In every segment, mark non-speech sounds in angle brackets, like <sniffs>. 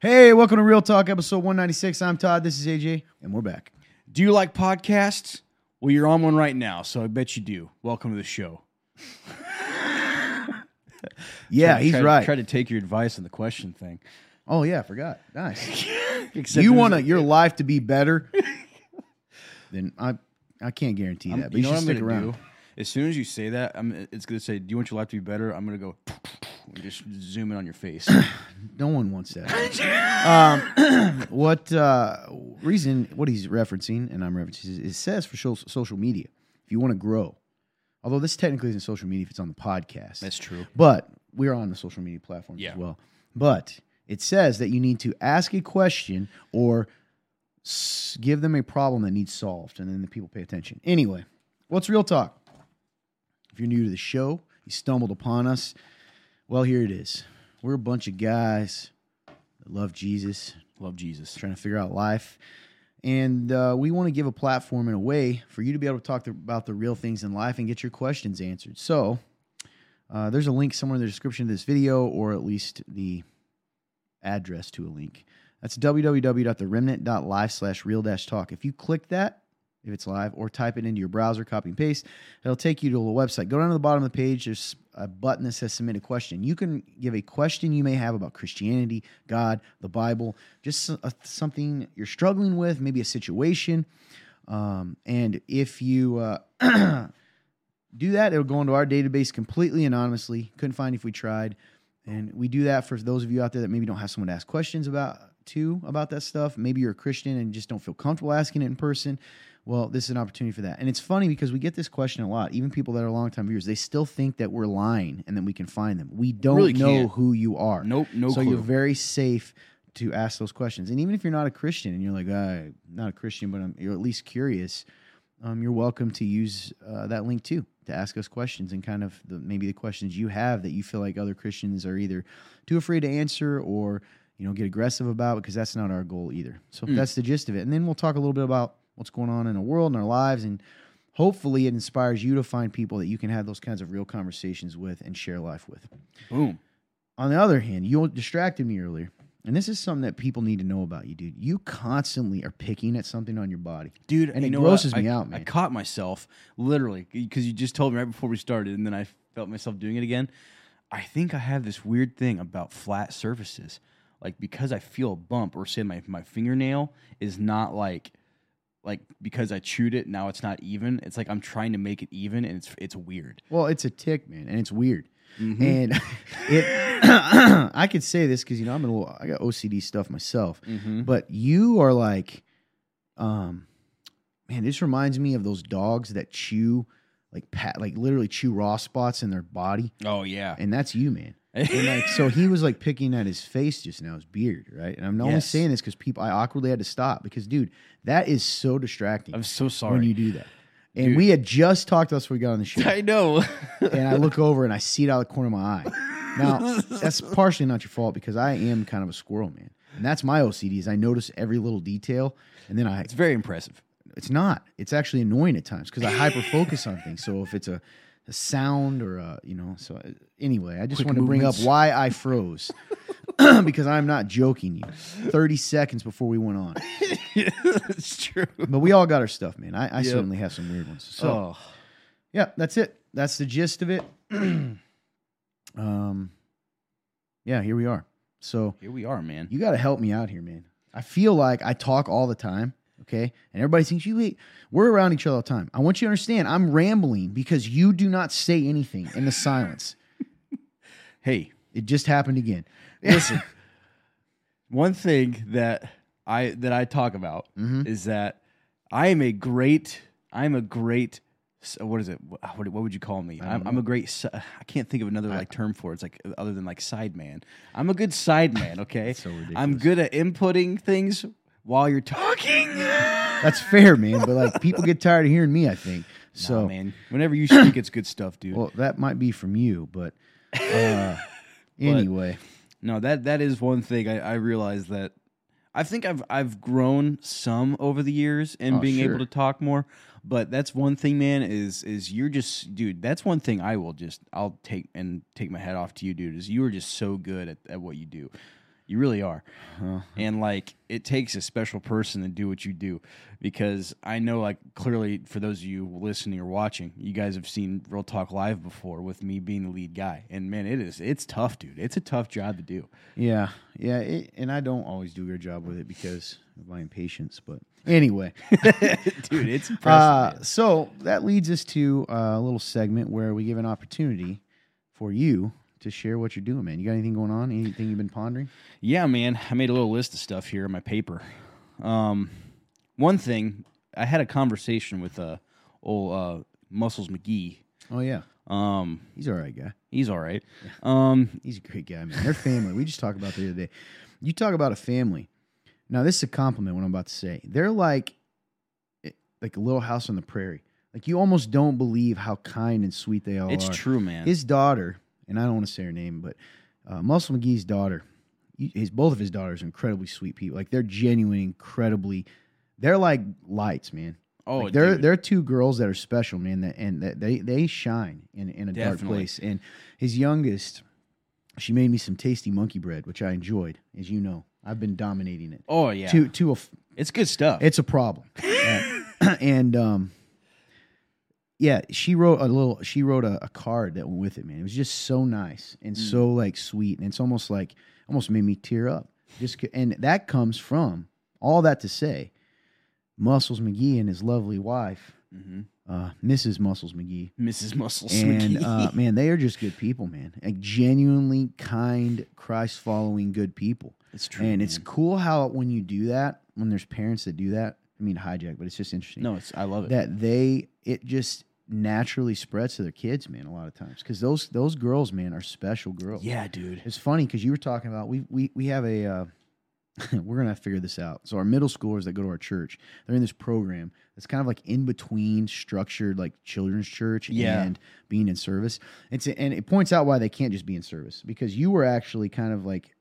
Hey, welcome to Real Talk, episode 196. I'm Todd. This is AJ, and we're back. Do you like podcasts? Well, you're on one right now, so I bet you do. Welcome to the show. <laughs> Yeah, Try- he's try- right. Try to take your advice on the question thing. oh yeah, I forgot. Nice. <laughs> Except you want a- your life to be better? <laughs> then I I can't guarantee that. But you, know should what I'm stick gonna around. do? As soon as you say that, I'm, it's gonna say, "Do you want your life to be better?" I'm gonna go <sniffs> and just zoom in on your face. <clears throat> No one wants that. <laughs> um, <clears throat> what uh, reason? What he's referencing, and I'm referencing, is it says for social media. If you want to grow, although this technically isn't social media if it's on the podcast. That's true. but we're on the social media platforms Yeah. as well. But it says that you need to ask a question or give them a problem that needs solved, and then the people pay attention. Anyway, what's real talk? If you're new to the show, you stumbled upon us. Well, here it is. We're a bunch of guys that love Jesus, Love Jesus. trying to figure out life. And uh, we want to give a platform and a way for you to be able to talk to, about the real things in life and get your questions answered. So uh, there's a link somewhere in the description of this video, or at least the address to a link. That's www.theremnant.live slash real dash talk. If you click that, if it's live, or type it into your browser, copy and paste, it'll take you to the website. Go down to the bottom of the page. There's a button that says submit a question. You can give a question you may have about Christianity, God, the Bible, just a, something you're struggling with, maybe a situation. Um, and if you uh, <clears throat> do that, it'll go into our database completely anonymously. Couldn't find if we tried. And we do that for those of you out there that maybe don't have someone to ask questions about too about that stuff. Maybe you're a Christian and just don't feel comfortable asking it in person. Well, this is an opportunity for that. And it's funny because we get this question a lot. Even people that are longtime viewers, they still think that we're lying and that we can find them. We don't Really know can't. who you are. Nope, no so clue. you're very safe to ask those questions. And even if you're not a Christian and you're like, I'm not a Christian, but I'm, you're at least curious, um, you're welcome to use uh, that link too to ask us questions and kind of the, maybe the questions you have that you feel like other Christians are either too afraid to answer or you know get aggressive about because that's not our goal either. So Mm. that's the gist of it. And then we'll talk a little bit about what's going on in the world and our lives and hopefully it inspires you to find people that you can have those kinds of real conversations with and share life with. Boom. On the other hand, you distracted me earlier. And this is something that people need to know about you, dude. You constantly are picking at something on your body. Dude, And it grosses what? me I, out, man. I caught myself literally because you just told me right before we started, and then I felt myself doing it again. I think I have this weird thing about flat surfaces. Like because I feel a bump, or say my my fingernail is not like like because I chewed it. Now it's not even. It's like I'm trying to make it even, and it's it's weird. Well, it's a tick, man, and it's weird. Mhm. And <laughs> it, <coughs> I could say this because you know I'm a little, I got OCD stuff myself, Mhm. but you are like, um, man, this reminds me of those dogs that chew, like pat, like literally chew raw spots in their body, Oh yeah. and that's you, man. And like, so he was like picking at his face just now, his beard, right? And I'm only Yes. saying this because people, I awkwardly had to stop because, dude, that is so distracting I'm so sorry when you do that. And Dude. we had just talked to us before we got on the show I know. and I look over and I see it out of the corner of my eye. Now, <laughs> that's partially not your fault because I am kind of a squirrel, man. And that's my OCD is I notice every little detail and then I it's very impressive. it's not. It's actually annoying at times because I hyper focus on things. So if it's a, a sound or a, you know, so uh, anyway, I just Quick want to bring up why I froze <coughs> because I'm not joking you. 30 seconds before we went on. <laughs> it's true. But we all got our stuff, man. I, I Yep. certainly have some weird ones. So oh. yeah, that's it. That's the gist of it. <clears throat> um, yeah, here we are. So Here we are, man. you got to help me out here, man. I feel like I talk all the time, okay, and everybody thinks you wait. We're around each other all the time. I want you to understand. I'm rambling because you do not say anything in the silence. <laughs> Hey, It just happened again. <laughs> listen. one thing that I that I talk about Mhm. is that I am a great. I'm a great. s- What is it? What, what would you call me? I'm, I'm a great. I can't think of another like term for it. It's like other than like side man. I'm a good side man. <laughs> Okay, so ridiculous. I'm good at inputting things while you're talking. That's fair, man. But like people get tired of hearing me. I think so. Nah, man, whenever you speak, it's good stuff, dude. Well, that might be from you, but uh, <laughs> anyway. No, that that is one thing I, I realize that I think I've I've grown some over the years in Oh, being sure. able to talk more. But that's one thing, man. Is is you're just dude. That's one thing I will just I'll take and take my head off to you, dude. Is you are just so good at, at what you do. You really are. Uh, And like it takes a special person to do what you do because I know like clearly for those of you listening or watching, you guys have seen Real Talk Live before with me being the lead guy. And man, it is it's tough, dude. It's a tough job to do. yeah, yeah, it, and I don't always do a good job with it because of my impatience. But anyway, <laughs> dude, it's impressive. uh, so that leads us to a little segment where we give an opportunity for you to share what you're doing, man. You got anything going on? Anything you've been pondering? Yeah, man. I made a little list of stuff here in my paper. Um, one thing, I had a conversation with uh, old uh, Muscles McGee. Oh yeah, Um, he's all right guy. he's all right. <laughs> Um, He's a great guy, man. They're family. we just talked about the other day. You talk about a family. Now, this is a compliment. What I'm about to say. They're like, eh, like a little house on the prairie. Like you almost don't believe how kind and sweet they all it's are. It's true, man. His daughter, and I don't want to say her name, but uh, Muscle McGee's daughter, his both of his daughters are incredibly sweet people. Like they're genuine, incredibly. They're like lights, man. oh, Like, they're dude. they're two girls that are special, man. That and that they they shine in in a dark place. And his youngest, she made me some tasty monkey bread, which I enjoyed, as you know. I've been dominating it. oh yeah. To to a, it's good stuff. it's a problem. <laughs> Uh, <clears throat> and um, yeah, she wrote a little. She wrote a, a card that went with it, man. It was just so nice and Mm. so like sweet, and it's almost like almost made me tear up. Just and that comes from all that to say, Muscles McGee and his lovely wife, Mhm. uh, Mrs. Muscles McGee. Mrs. Muscles And McGee. uh, man, they are just good people, man. Like genuinely kind, Christ following good people. it's true. and it's cool how when you do that, when there's parents that do that. I mean, hijack, but it's just interesting no, it's I love it. that they it just naturally spreads to their kids, man. A lot of times because those those girls, man, are special girls. yeah, dude. It's funny because you were talking about we we we have a uh, <laughs> we're gonna have to figure this out. So our middle schoolers that go to our church, they're in this program that's kind of like in between structured like children's church Yeah. and being in service. It's and it points out why they can't just be in service because you were actually kind of like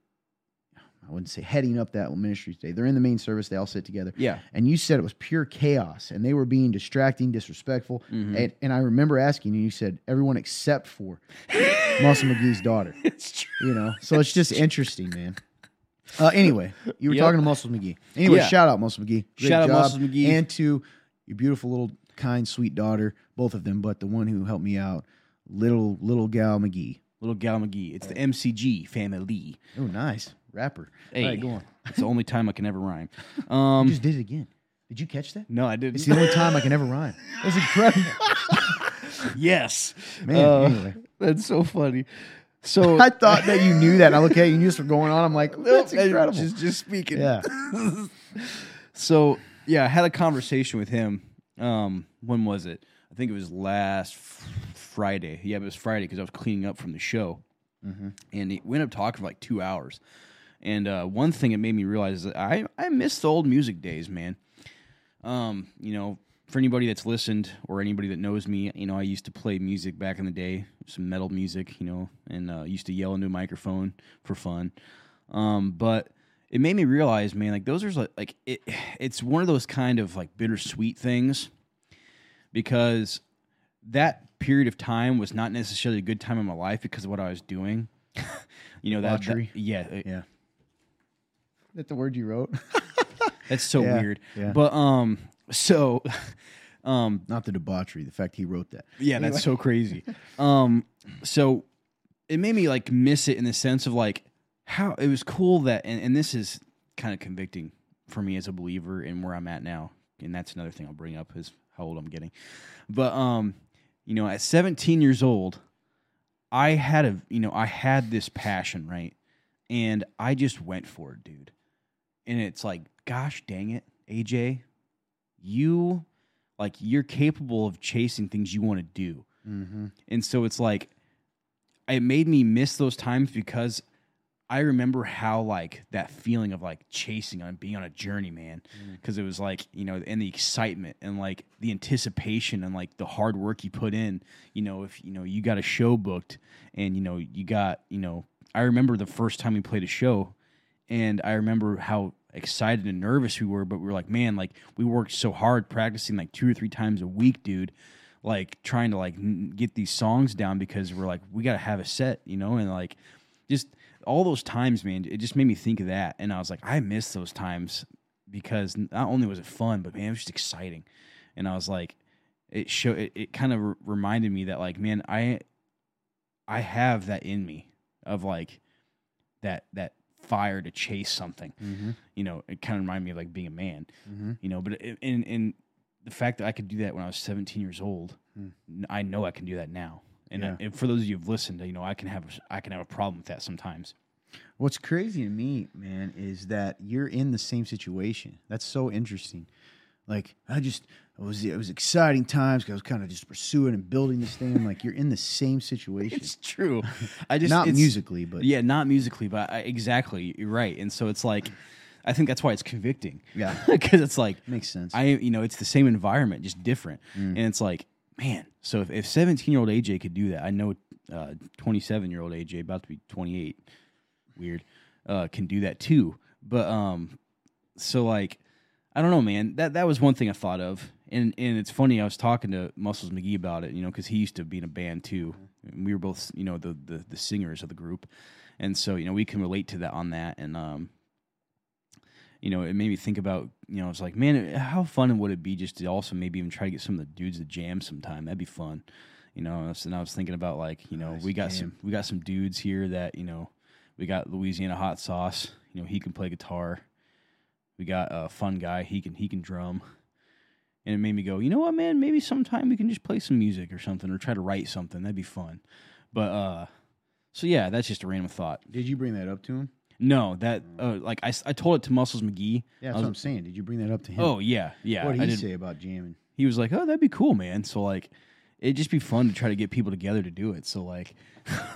I wouldn't say heading up that ministry today. They're in the main service. They all sit together. Yeah. And you said it was pure chaos and they were being distracting, disrespectful. Mhm. And, and I remember asking you, you said everyone except for <laughs> Muscle McGee's daughter. it's true. You know, so it's just interesting, man. Uh, anyway, you were Yep. talking to Muscle McGee. Anyway, Yeah. shout out Muscle McGee. Great Shout out. Muscle McGee. and to your beautiful little kind, sweet daughter. Both of them, but the one who helped me out, little little gal McGee. Little Gal McGee. It's the MCG family. Oh, nice rapper. Hey, All right, go on. it's the only time I can ever rhyme. <laughs> Um, You just did it again. Did you catch that? no, I didn't. It's the only time I can ever rhyme. That's incredible, <laughs> yes, man. Uh, anyway. that's so funny. So <laughs> I thought that you knew that. I look at you, you just were going on. I'm like, that's Nope, incredible. Just, just speaking. yeah. So yeah, I had a conversation with him. Um, when was it? I think it was last Friday. Yeah, it was Friday because I was cleaning up from the show, Mhm. and we ended up talking for like two hours. And uh, one thing it made me realize is that I I miss the old music days, man. Um, you know, for anybody that's listened or anybody that knows me, you know, I used to play music back in the day, some metal music, you know, and uh, used to yell into a microphone for fun. Um, but it made me realize, man, like those are like, like it, it's one of those kind of like bittersweet things because that period of time was not necessarily a good time in my life because of what I was doing. <laughs> you know that, that yeah, it- Yeah. That the word you wrote? <laughs> that's so Yeah, weird. yeah. But um, so <laughs> um, Not the debauchery. The fact he wrote that. Yeah, that's so crazy. <laughs> Um, so it made me like miss it in the sense of like how it was cool that, and, and this is kind of convicting for me as a believer and where I'm at now. And that's another thing I'll bring up is how old I'm getting. But um, you know, at 17 years old, I had a you know I had this passion right, and I just went for it, dude. And it's like, gosh dang it, AJ, you like you're capable of chasing things you want to do. Mm-hmm. And so it's like it made me miss those times because I remember how like that feeling of like chasing on being on a journey, man. Because it was like you know, and the excitement and like the anticipation and like the hard work you put in. You know, if you know you got a show booked and you know you got you know, I remember the first time we played a show, and I remember how excited and nervous we were. But we were like, man, like we worked so hard practicing like two or three times a week, dude like trying to like n- get these songs down because we're like we got to have a set you know and like just all those times, man, it just made me think of that, and I was like, I miss those times because not only was it fun, but man, it was just exciting, and I was like, it show it, it kind of r- reminded me that like, man, I I have that in me of like that that fire to chase something. Mm-hmm. You know, it kind of reminded me of like being a man. Mm-hmm. You know, but it, in in the fact that I could do that when I was 17 years old, n- I know I can do that now. And, Yeah. and for those of you who've listened, you know, I can have I can have a problem with that sometimes. What's crazy to me, man, is that you're in the same situation. That's so interesting. Like I just, it was it was exciting times 'cause I was kind of just pursuing and building this thing. Like you're in the same situation, It's true. I just not musically, but Yeah, not musically, but I, exactly. You're right. And so it's like, I think that's why it's convicting. yeah, <laughs> Because it's like, makes sense. I, you know, it's the same environment, just different. Mm. And it's like, man, so if, if 17 year old AJ could do that, I know 27 year old AJ, about to be 28, weird, uh, can do that too. But, um, so like, I don't know, man. That that was one thing I thought of, and and it's funny. I was talking to Muscles McGee about it, you know, because he used to be in a band too. And we were both, you know, the, the the singers of the group, and so you know we can relate to that on that. And um, you know, it made me think about, you know, it's like, man, how fun would it be just to also maybe even try to get some of the dudes to jam sometime? That'd be fun, you know. And I was thinking about like, you know, Nice we got jam. some we got some dudes here that you know, we got Louisiana hot sauce. You know, he can play guitar. We got a fun guy. He can he can drum. And it made me go, you know what, man? Maybe sometime we can just play some music or something, or try to write something. That'd be fun. But uh, so yeah, that's just a random thought. Did you bring that up to him? No, that uh, like I told it to Muscles McGee. Yeah, I that's was- what I'm saying. Did you bring that up to him? Oh yeah, yeah. what did I he did. say about jamming? He was like, "Oh, that'd be cool, man." So like, it'd just be fun to try to get people together to do it. So like, <laughs>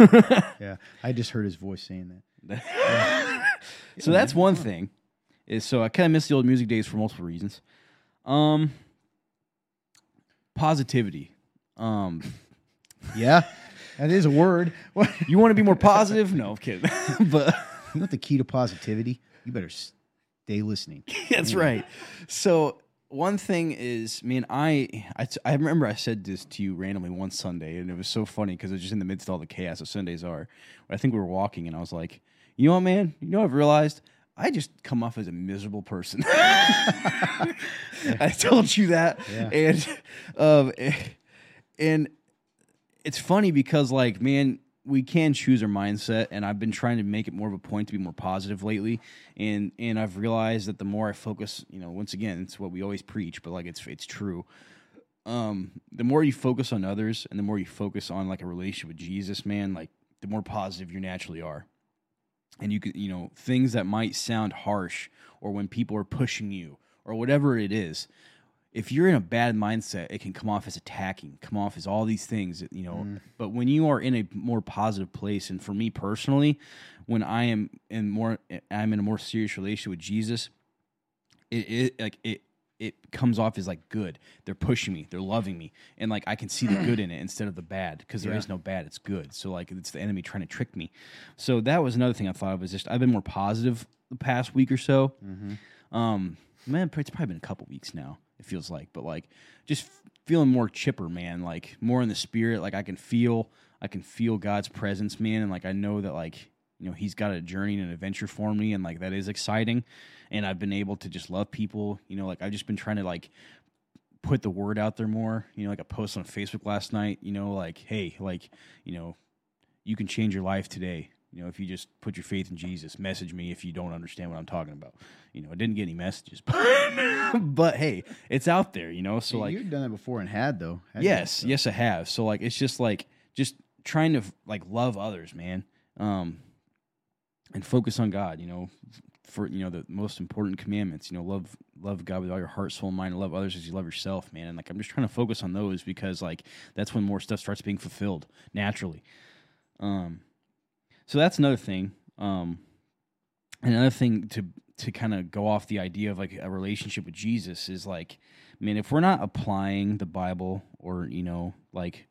Yeah, I just heard his voice saying that. <laughs> so that's one thing. Is so I kind of miss the old music days for multiple reasons. Um, positivity. Um, <laughs> Yeah, that is a word. What? <laughs> you want to be more positive? No, I'm kidding. <laughs> but You want the key to positivity? You better stay listening. That's right. So one thing is, man, I, I I remember I said this to you randomly one Sunday, and it was so funny because it was just in the midst of all the chaos of Sundays are. I think we were walking, and I was like, you know what, man? You know what I've realized? I just come off as a miserable person. <laughs> I told you that, Yeah. and um, and it's funny because like man we can choose our mindset and i've been trying to make it more of a point to be more positive lately and and i've realized that the more i focus you know once again it's what we always preach but like it's it's true um the more you focus on others and the more you focus on like a relationship with jesus man like the more positive you naturally are and you can you know things that might sound harsh or when people are pushing you or whatever it is if you're in a bad mindset it can come off as attacking come off as all these things you know. Mm. But when you are in a more positive place and for me personally when i am in more i'm in a more serious relationship with jesus it, it like it it comes off as like good. They're pushing me. They're loving me. And like i can see the good in it instead of the bad because there is Yeah. no bad. It's good. So like it's the enemy trying to trick me. So that was another thing i thought of was just i've been more positive the past week or so. Um man it's probably been a couple weeks now it feels like. But like just feeling more chipper man. Like more in the spirit. Like i can feel i can feel god's presence man. And like i know that like you know he's got a journey and an adventure for me. And like that is exciting and i've been able to just love people you know like i've just been trying to like put the word out there more you know like a post on facebook last night you know like hey like you know you can change your life today you know if you just put your faith in jesus message me if you don't understand what i'm talking about you know i didn't get any messages but, <laughs> but hey it's out there you know so Hey, like you've done that before and had though. you? yes So- yes i have so like it's just like just trying to like love others man um and focus on god you know for you know the most important commandments you know love love god with all your heart soul mind and love others as you love yourself man. And like i'm just trying to focus on those because like that's when more stuff starts being fulfilled naturally. Um so that's another thing. Um another thing to to kind of go off the idea of like a relationship with jesus is like I mean, if we're not applying the Bible or, you know, like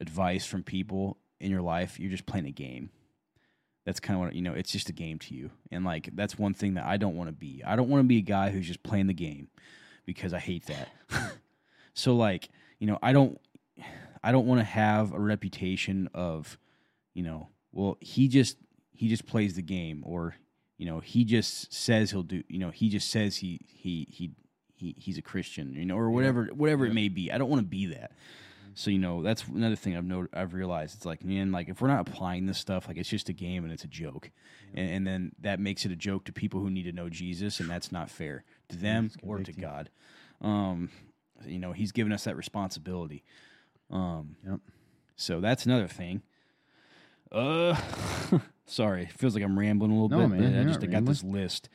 advice from people in your life, you're just playing a game. That's kind of what, you know, it's just a game to you. And like, that's one thing that I don't want to be. I don't want to be a guy who's just playing the game because I hate that. <laughs> so, like, you know, I don't, I don't want to have a reputation of, you know, well, he just, he just plays the game or you know he just says he'll do you know he just says he he he, he he's a christian you know or whatever whatever it may be i don't want to be that so you know that's another thing i've noted i've realized it's like man like if we're not applying this stuff like it's just a game and it's a joke and, and then that makes it a joke to people who need to know jesus and that's not fair to them it's or to god um you know he's given us that responsibility um Yep. so that's another thing. Uh, <laughs> sorry, feels like I'm rambling a little No, bit. man, I just I got this list.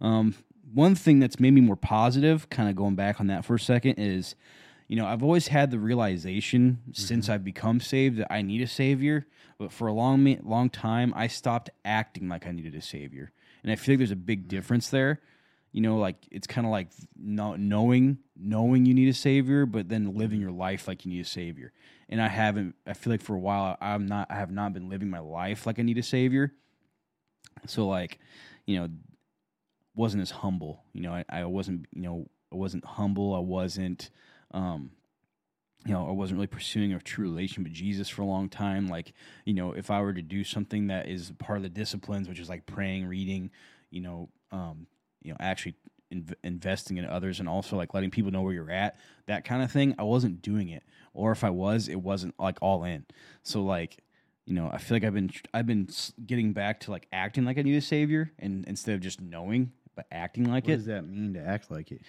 Um, one thing that's made me more positive, kind of going back on that for a second, is you know I've always had the realization Mm-hmm. since I've become saved that I need a savior. But for a long, long time, I stopped acting like I needed a savior, and I feel like there's a Mm-hmm. big difference there. You know, like it's kind of like not knowing knowing you need a savior, but then Mm-hmm. living your life like you need a savior. And I haven't. I feel like for a while I'm not. I have not been living my life like I need a savior. So like, you know, wasn't as humble. You know, I, I wasn't. You know, I wasn't humble. I wasn't. Um, you know, I wasn't really pursuing a true relation with Jesus for a long time. Like, you know, if I were to do something that is part of the disciplines, which is like praying, reading, you know, um, you know, actually inv- investing in others, and also like letting people know where you're at, that kind of thing, I wasn't doing it. Or if I was, it wasn't like all in. So like, you know, I feel like I've been I've been getting back to like acting like I need a savior, and instead of just knowing, but acting like What it. What does that mean to act like it?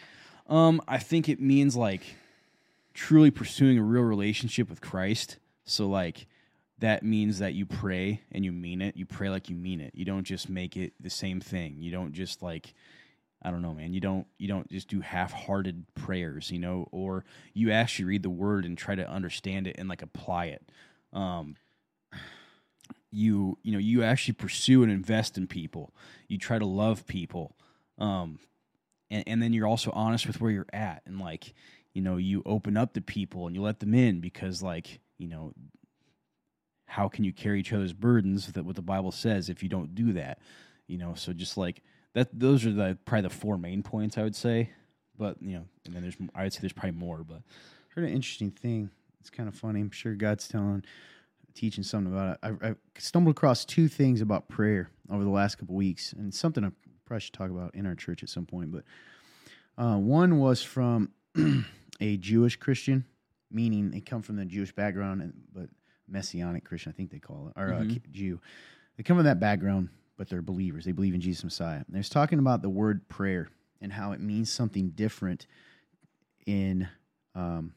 Um, I think it means like truly pursuing a real relationship with Christ. So like that means that you pray and you mean it. You pray like you mean it. You don't just make it the same thing. You don't just like I don't know, man. You don't you don't just do half-hearted prayers, you know, or you actually read the word and try to understand it and like apply it. Um you you know, you actually pursue and invest in people. You try to love people. Um and, and then you're also honest with where you're at and like you know you open up to people and you let them in because like you know how can you carry each other's burdens that what the bible says if you don't do that you know so just like that those are the probably the four main points i would say but you know and then there's i would say there's probably more but heard an interesting thing. It's kind of funny. I'm sure God's telling, teaching something about it. I, I stumbled across two things about prayer over the last couple weeks, and something I probably should talk about in our church at some point. But uh, one was from <clears throat> a Jewish Christian, meaning they come from the Jewish background, and but Messianic Christian, I think they call it, or uh, Mhm. Jew. They come from that background, but they're believers. They believe in Jesus Messiah. And they're talking about the word prayer and how it means something different in um,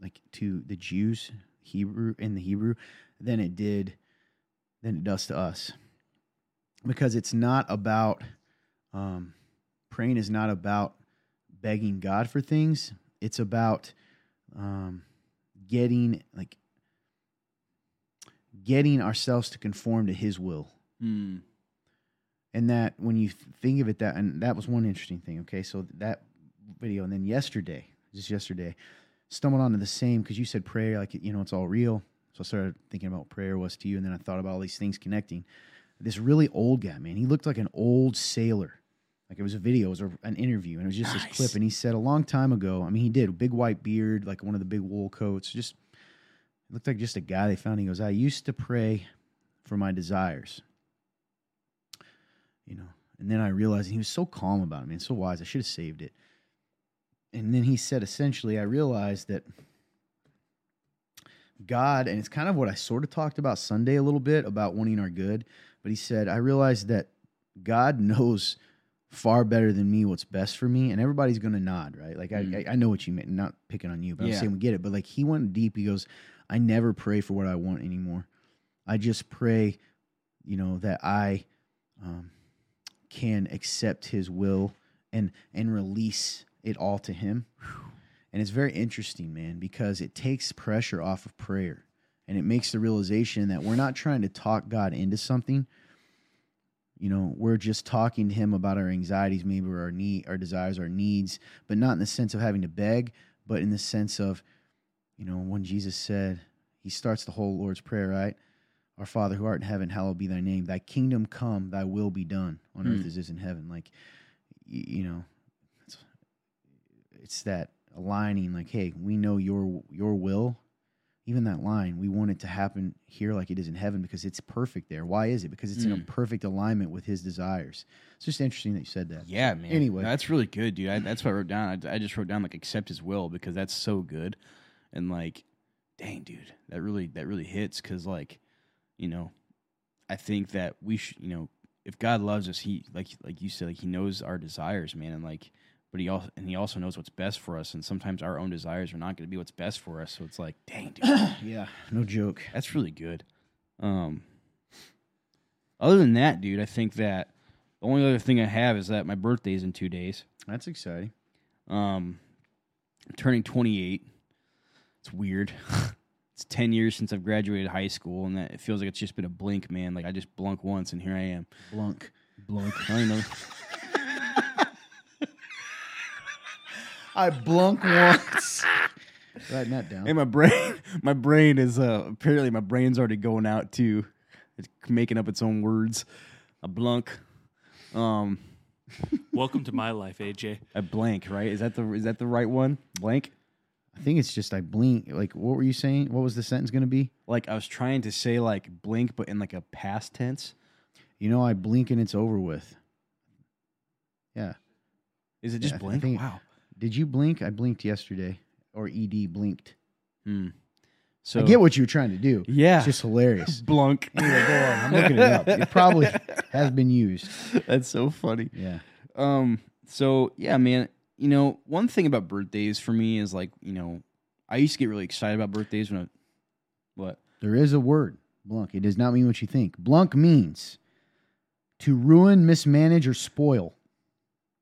like to the Jews, Hebrew in the Hebrew, than it did than it does to us. Because it's not about um, praying is not about begging God for things. It's about um, getting like getting ourselves to conform to His will. And that when you think of it that and that was one interesting thing okay? So that video and then yesterday just yesterday stumbled onto the same because you said prayer like you know it's all real. So i started thinking about what prayer was to you and then i thought about all these things connecting. This really old guy man he looked like an old sailor like it was a video it was a, an interview and it was just this clip and he said a long time ago i mean he did big white beard like one of the big wool coats just looked like just a guy they found he goes i used to pray for my desires you know. And then I realized and he was so calm about it, man, so wise. I should have saved it. And then he said, essentially, I realized that God, and it's kind of what I sort of talked about Sunday a little bit about wanting our good, but he said, I realized that God <laughs> knows far better than me what's best for me, and everybody's gonna nod, right? Like Mm. I, I, know what you meant, not picking on you, but Yeah. I'm saying we get it. But like he went deep. He goes, I never pray for what I want anymore. I just pray, you know, that I um, can accept His will and and release it all to Him. And it's very interesting, man, because it takes pressure off of prayer, and it makes the realization that we're not trying to talk God into something. You know, we're just talking to Him about our anxieties, maybe or our need, our desires, our needs, but not in the sense of having to beg, but in the sense of, you know, when Jesus said, He starts the whole Lord's Prayer, right? Our Father who art in heaven, hallowed be thy name. Thy kingdom come, thy will be done on Hmm. earth as it is in heaven. Like, you know, it's, it's that aligning. Like, hey, we know your your will. Even that line, we want it to happen here like it is in heaven because it's perfect there. Why is it? Because it's in a Mm. perfect alignment with his desires. It's just interesting that you said that. Yeah, man. Anyway. No, that's really good, dude. I, that's what I wrote down. I, I just wrote down like accept his will because that's so good, and like, dang, dude, that really that really hits because like, you know, I think that we should, you know, if God loves us, he like like you said, like he knows our desires, man, and like, but he also and he also knows what's best for us, and sometimes our own desires are not going to be what's best for us. So it's like, dang, dude, <clears throat> Yeah, no joke. that's really good. Um, other than that, dude, I think that the only other thing I have is that my birthday's in two days. That's exciting. Um, I'm turning 28. It's weird. <laughs> it's 10 years since I've graduated high school, and that it feels like it's just been a blink, man. Like I just blunk once, and here I am. Blunk. Blunk. I don't know. <laughs> I blunk once. <laughs> Writing that down. Hey, my brain, <laughs> my brain is uh apparently my brain's already going out too. It's making up its own words. A blunk. Um, <laughs> Welcome to my life, AJ. a blank, right? Is that the is that the right one? Blank. I think it's just I blink. Like, what were you saying? What was the sentence going to be? Like I was trying to say like blink, but in like a past tense. You know, I blink and it's over with. Yeah. Is it just Yeah, I blink? think- wow. Did you blink? I blinked yesterday, or Ed blinked. Hmm. So I get what you were trying to do. Yeah. It's just hilarious. <laughs> Blunk. anyway, go on. I'm looking it up. It probably <laughs> has been used. That's so funny. Yeah. Um. So yeah, man. You know, one thing about birthdays for me is like, you know, I used to get really excited about birthdays when I. What? There is a word, blunk. It does not mean what you think. Blunk means to ruin, mismanage, or spoil.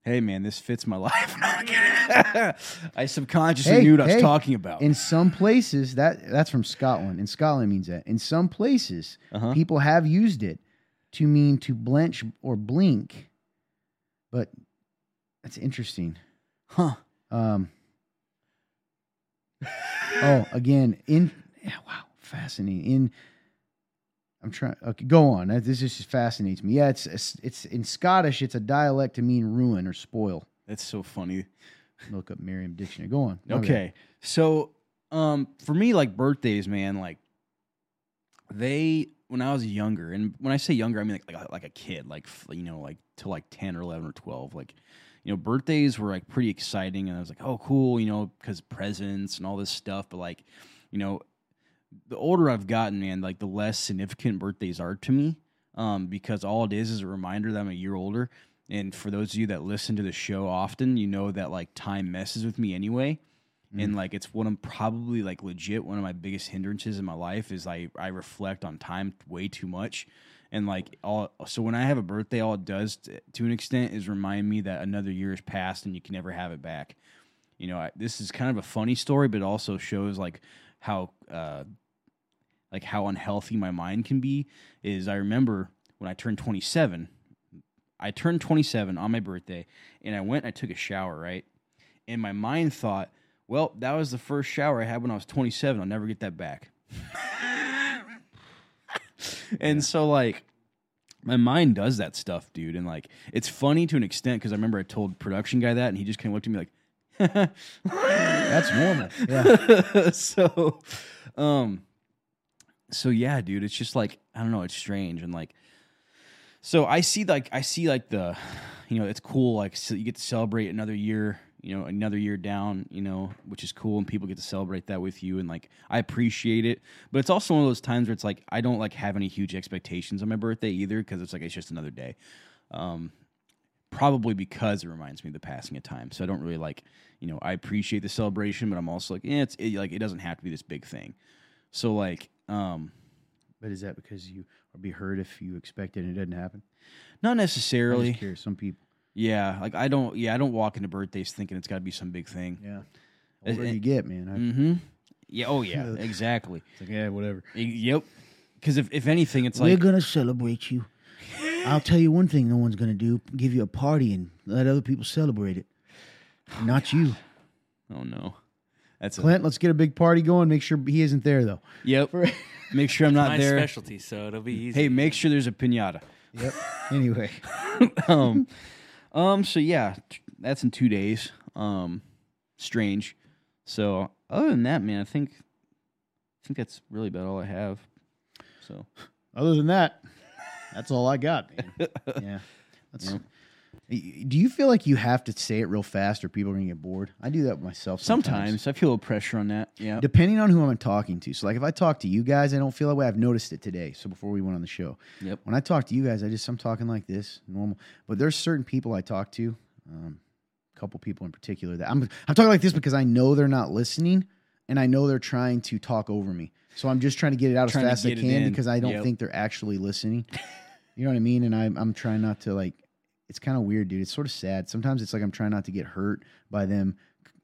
Hey, man, this fits my <laughs> life. <laughs> I subconsciously Hey, knew what I was hey, talking about. In some places, that that's from Scotland. In Scotland, means that. In some places, uh-huh. people have used it to mean to blench or blink, but that's interesting. Huh. Um, <laughs> oh, again, in yeah, wow, fascinating. In I'm trying. Okay, go on. This just fascinates me. Yeah, it's it's, in Scottish. It's a dialect to mean ruin or spoil. That's so funny. Look up Merriam Dictionary. Go on. Bad. Okay. So, um, for me, like birthdays, man, like they when I was younger, and when I say younger, I mean like like, like a kid, like you know, like to like ten or eleven or twelve, like you know, birthdays were like pretty exciting, and I was like, oh, cool, you know, because presents and all this stuff. But like, you know, the older I've gotten, man, like the less significant birthdays are to me, um, because all it is is a reminder that I'm a year older. And for those of you that listen to the show often, you know that like time messes with me anyway. And like it's one of probably like legit one of my biggest hindrances in my life is I I reflect on time way too much. And like all so when I have a birthday, all it does t- to an extent is remind me that another year has passed and you can never have it back. You know, I, this is kind of a funny story, but also shows like how uh, like how unhealthy my mind can be. Is I remember when I turned 27, I turned 27 on my birthday, and I went and I took a shower, right? And my mind thought, well, that was the first shower I had when I was 27. I'll never get that back. <laughs> and so, like, my mind does that stuff, dude. And, like, it's funny to an extent because I remember I told production guy that, and he just kind of looked at me like, <laughs> That's normal. Yeah. <laughs> so um so yeah dude it's just like i don't know it's strange and like so i see like i see like the you know it's cool like so you get to celebrate another year you know another year down you know which is cool and people get to celebrate that with you and like i appreciate it but it's also one of those times where it's like i don't like have any huge expectations on my birthday either because it's like it's just another day um probably because it reminds me of the passing of time. So I don't really like, you know, I appreciate the celebration, but I'm also like, yeah, it's it, like it doesn't have to be this big thing. So like, um, But is that because you would be hurt if you expect it and it doesn't happen? not I'm necessarily. just curious. Some people. Yeah, like I don't. Yeah, I don't walk into birthdays thinking it's got to be some big thing. Yeah. Older it- you get, man. I, Mm-hmm. Yeah. Oh yeah. <laughs> exactly. It's like, yeah, whatever. Yep. Because if if anything, it's like We're gonna celebrate you. I'll tell you one thing no one's gonna do: give you a party and let other people celebrate it. <sighs> Not you, oh no, that's a, Clint. Let's get a big party going. Make sure he isn't there though. yep. <laughs> Make sure I'm not my there. specialty, so it'll be easy. Hey, make sure there's a pinata. Yep. Anyway, <laughs> um, um. So yeah, that's in two days. Um, strange. So other than that, man, I think I think that's really about all I have. So Other than that, that's all I got. Man. yeah. That's, <laughs> Yeah. Do you feel like you have to say it real fast or people are going to get bored? I do that myself sometimes. sometimes I feel a pressure on that. Yeah. Depending on who I'm talking to. So, like, if I talk to you guys, I don't feel that way. I've noticed it today. So, before we went on the show, Yep. when I talk to you guys, I just, I'm talking like this, normal. But there's certain people I talk to, um, a couple people in particular, that I'm, I'm talking like this because I know they're not listening and I know they're trying to talk over me. So, I'm just trying to get it out Trying as fast as I can in. because I don't Yep. think they're actually listening. you know what I mean? And I'm, I'm trying not to, like, it's kind of weird, dude. It's sort of sad. Sometimes it's like I'm trying not to get hurt by them,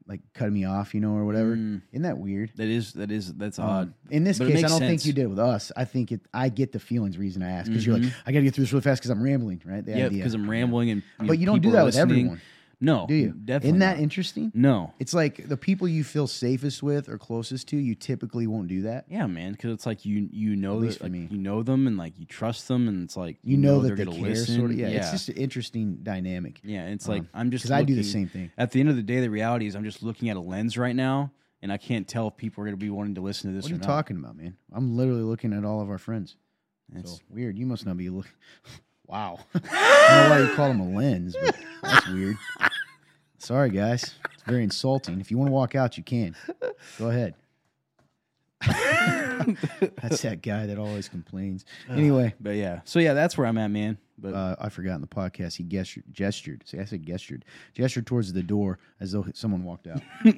like cutting me off, you know, or whatever. Mm, Isn't that weird? that is that is that's Um, odd. in this But case, I don't think you did with us. I think it. I get the feelings reason I ask because you're like, Mhm. I got to get through this really fast because I'm rambling, right? The Yeah, because I'm rambling and But you don't do that with everyone, No, do you? Definitely. Isn't that not. interesting? no. It's like the people you feel safest with or closest to, you typically won't do that. Yeah, man, because it's like you you know that, like, me. you know them and like you trust them and it's like You, know, that they're they gonna care, listen. sort of. Yeah, yeah. it's just an interesting dynamic. yeah. It's like Um, I'm just Because I do the same thing. At the end of the day, the reality is I'm just looking at a lens right now, and I can't tell if people are going to be wanting to listen to this What are you not. talking about, man? I'm literally looking at all of our friends. It's- So weird. You must not be looking. <laughs> Wow. <laughs> I don't know why you call them a lens, but that's weird. Sorry, guys. It's very insulting. If you want to walk out, you can. Go ahead. <laughs> that's that guy that always complains. Anyway, But yeah, so yeah, that's where I'm at, man. But uh, I forgot in the podcast he gestured, gestured. See, I said gestured, gestured towards the door as though someone walked out. <laughs>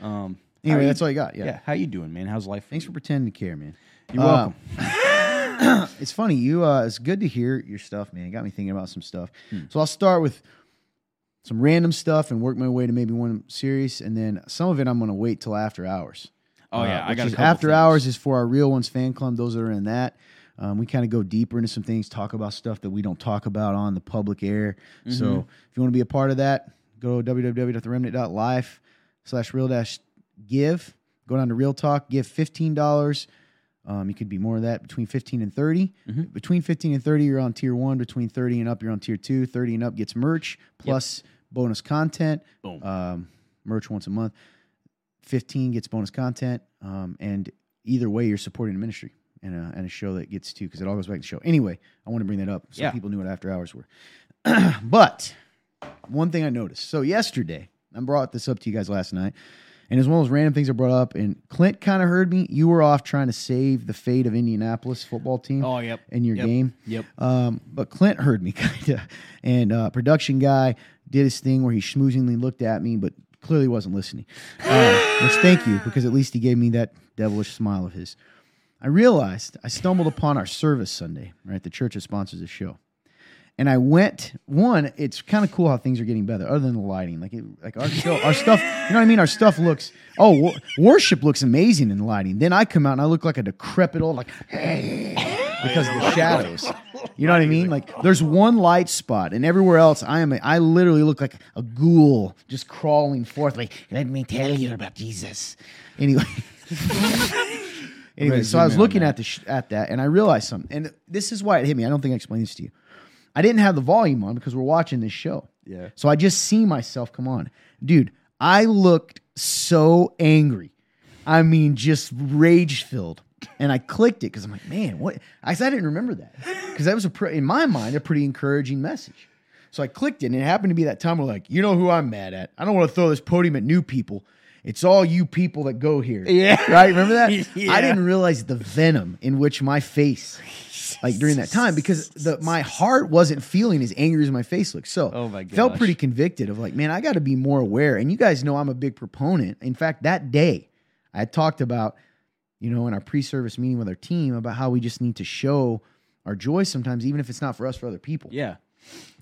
um, Anyway, you- that's all you got. yeah. Yeah. how you doing, man? How's life? Thanks for pretending to care, man. You're Uh, welcome. <laughs> <clears throat> it's funny. You, uh, it's good to hear your stuff, man. It got me thinking about some stuff. Hmm. So I'll start with some random stuff and work my way to maybe one serious, and then some of it I'm going to wait till after hours. Oh yeah, Uh, I got a is couple after things. hours is for our real ones fan club. Those that are in that. Um, we kind of go deeper into some things, talk about stuff that we don't talk about on the public air. Mm-hmm. So if you want to be a part of that, go to www.theremnant.life slash real dash give. Go down to Real Talk, give fifteen dollars. Um, you could be more of that between fifteen and 30 Mhm. Between fifteen and thirty, you're on tier one. Between thirty and up, you're on tier two. Thirty and up gets merch plus bonus content. Boom. Um, merch once a month. 15 gets bonus content. Um, and either way, you're supporting a ministry and a, and a show that gets to, because it all goes back to the show. Anyway, I want to bring that up so Yeah. people knew what after hours were. <clears throat> but one thing I noticed. So yesterday, I brought this up to you guys last night. And it's one of those random things I brought up. And Clint kind of heard me. You were off trying to save the fate of Indianapolis football team Oh yep. in your Yep. game. Yep. Um, but Clint heard me <laughs> kind of, and uh, production guy did his thing where he schmoozingly looked at me, but clearly wasn't listening. Uh, <laughs> which thank you because at least he gave me that devilish smile of his. I realized I stumbled upon our service Sunday, right? The church that sponsors the show. And I went. One, it's kind of cool how things are getting better, other than the lighting. Like, it, like our show, our stuff. You know what I mean? Our stuff looks. Oh, wor- worship looks amazing in the lighting. Then I come out and I look like a decrepit old like hey <laughs> because of the shadows. You know what I mean? Like there's one light spot, and everywhere else, I am. A, I literally look like a ghoul just crawling forth. Like, let me tell you about Jesus. Anyway. <laughs> Anyway, so I was zoom in on looking at the sh- at that, and I realized something. And this is why it hit me. I don't think I explained this to you. I didn't have the volume on because we're watching this show. Yeah. So I just see myself come on. Dude, I looked so angry. I mean, just rage filled. And I clicked it because I'm like, man, what? I said I didn't remember that because that was a pre- in my mind a pretty encouraging message. So I clicked it, and it happened to be that time where like, you know who I'm mad at? I don't want to throw this podium at new people. It's all you people that go here. Yeah. Right? Remember that? <laughs> Yeah. I didn't realize the venom in which my face, like during that time, because the my heart wasn't feeling as angry as my face looked. So Oh my felt pretty convicted of like, man, I got to be more aware. And you guys know I'm a big proponent. In fact, that day I talked about, you know, in our pre-service meeting with our team about how we just need to show our joy sometimes, even if it's not for us, for other people. Yeah.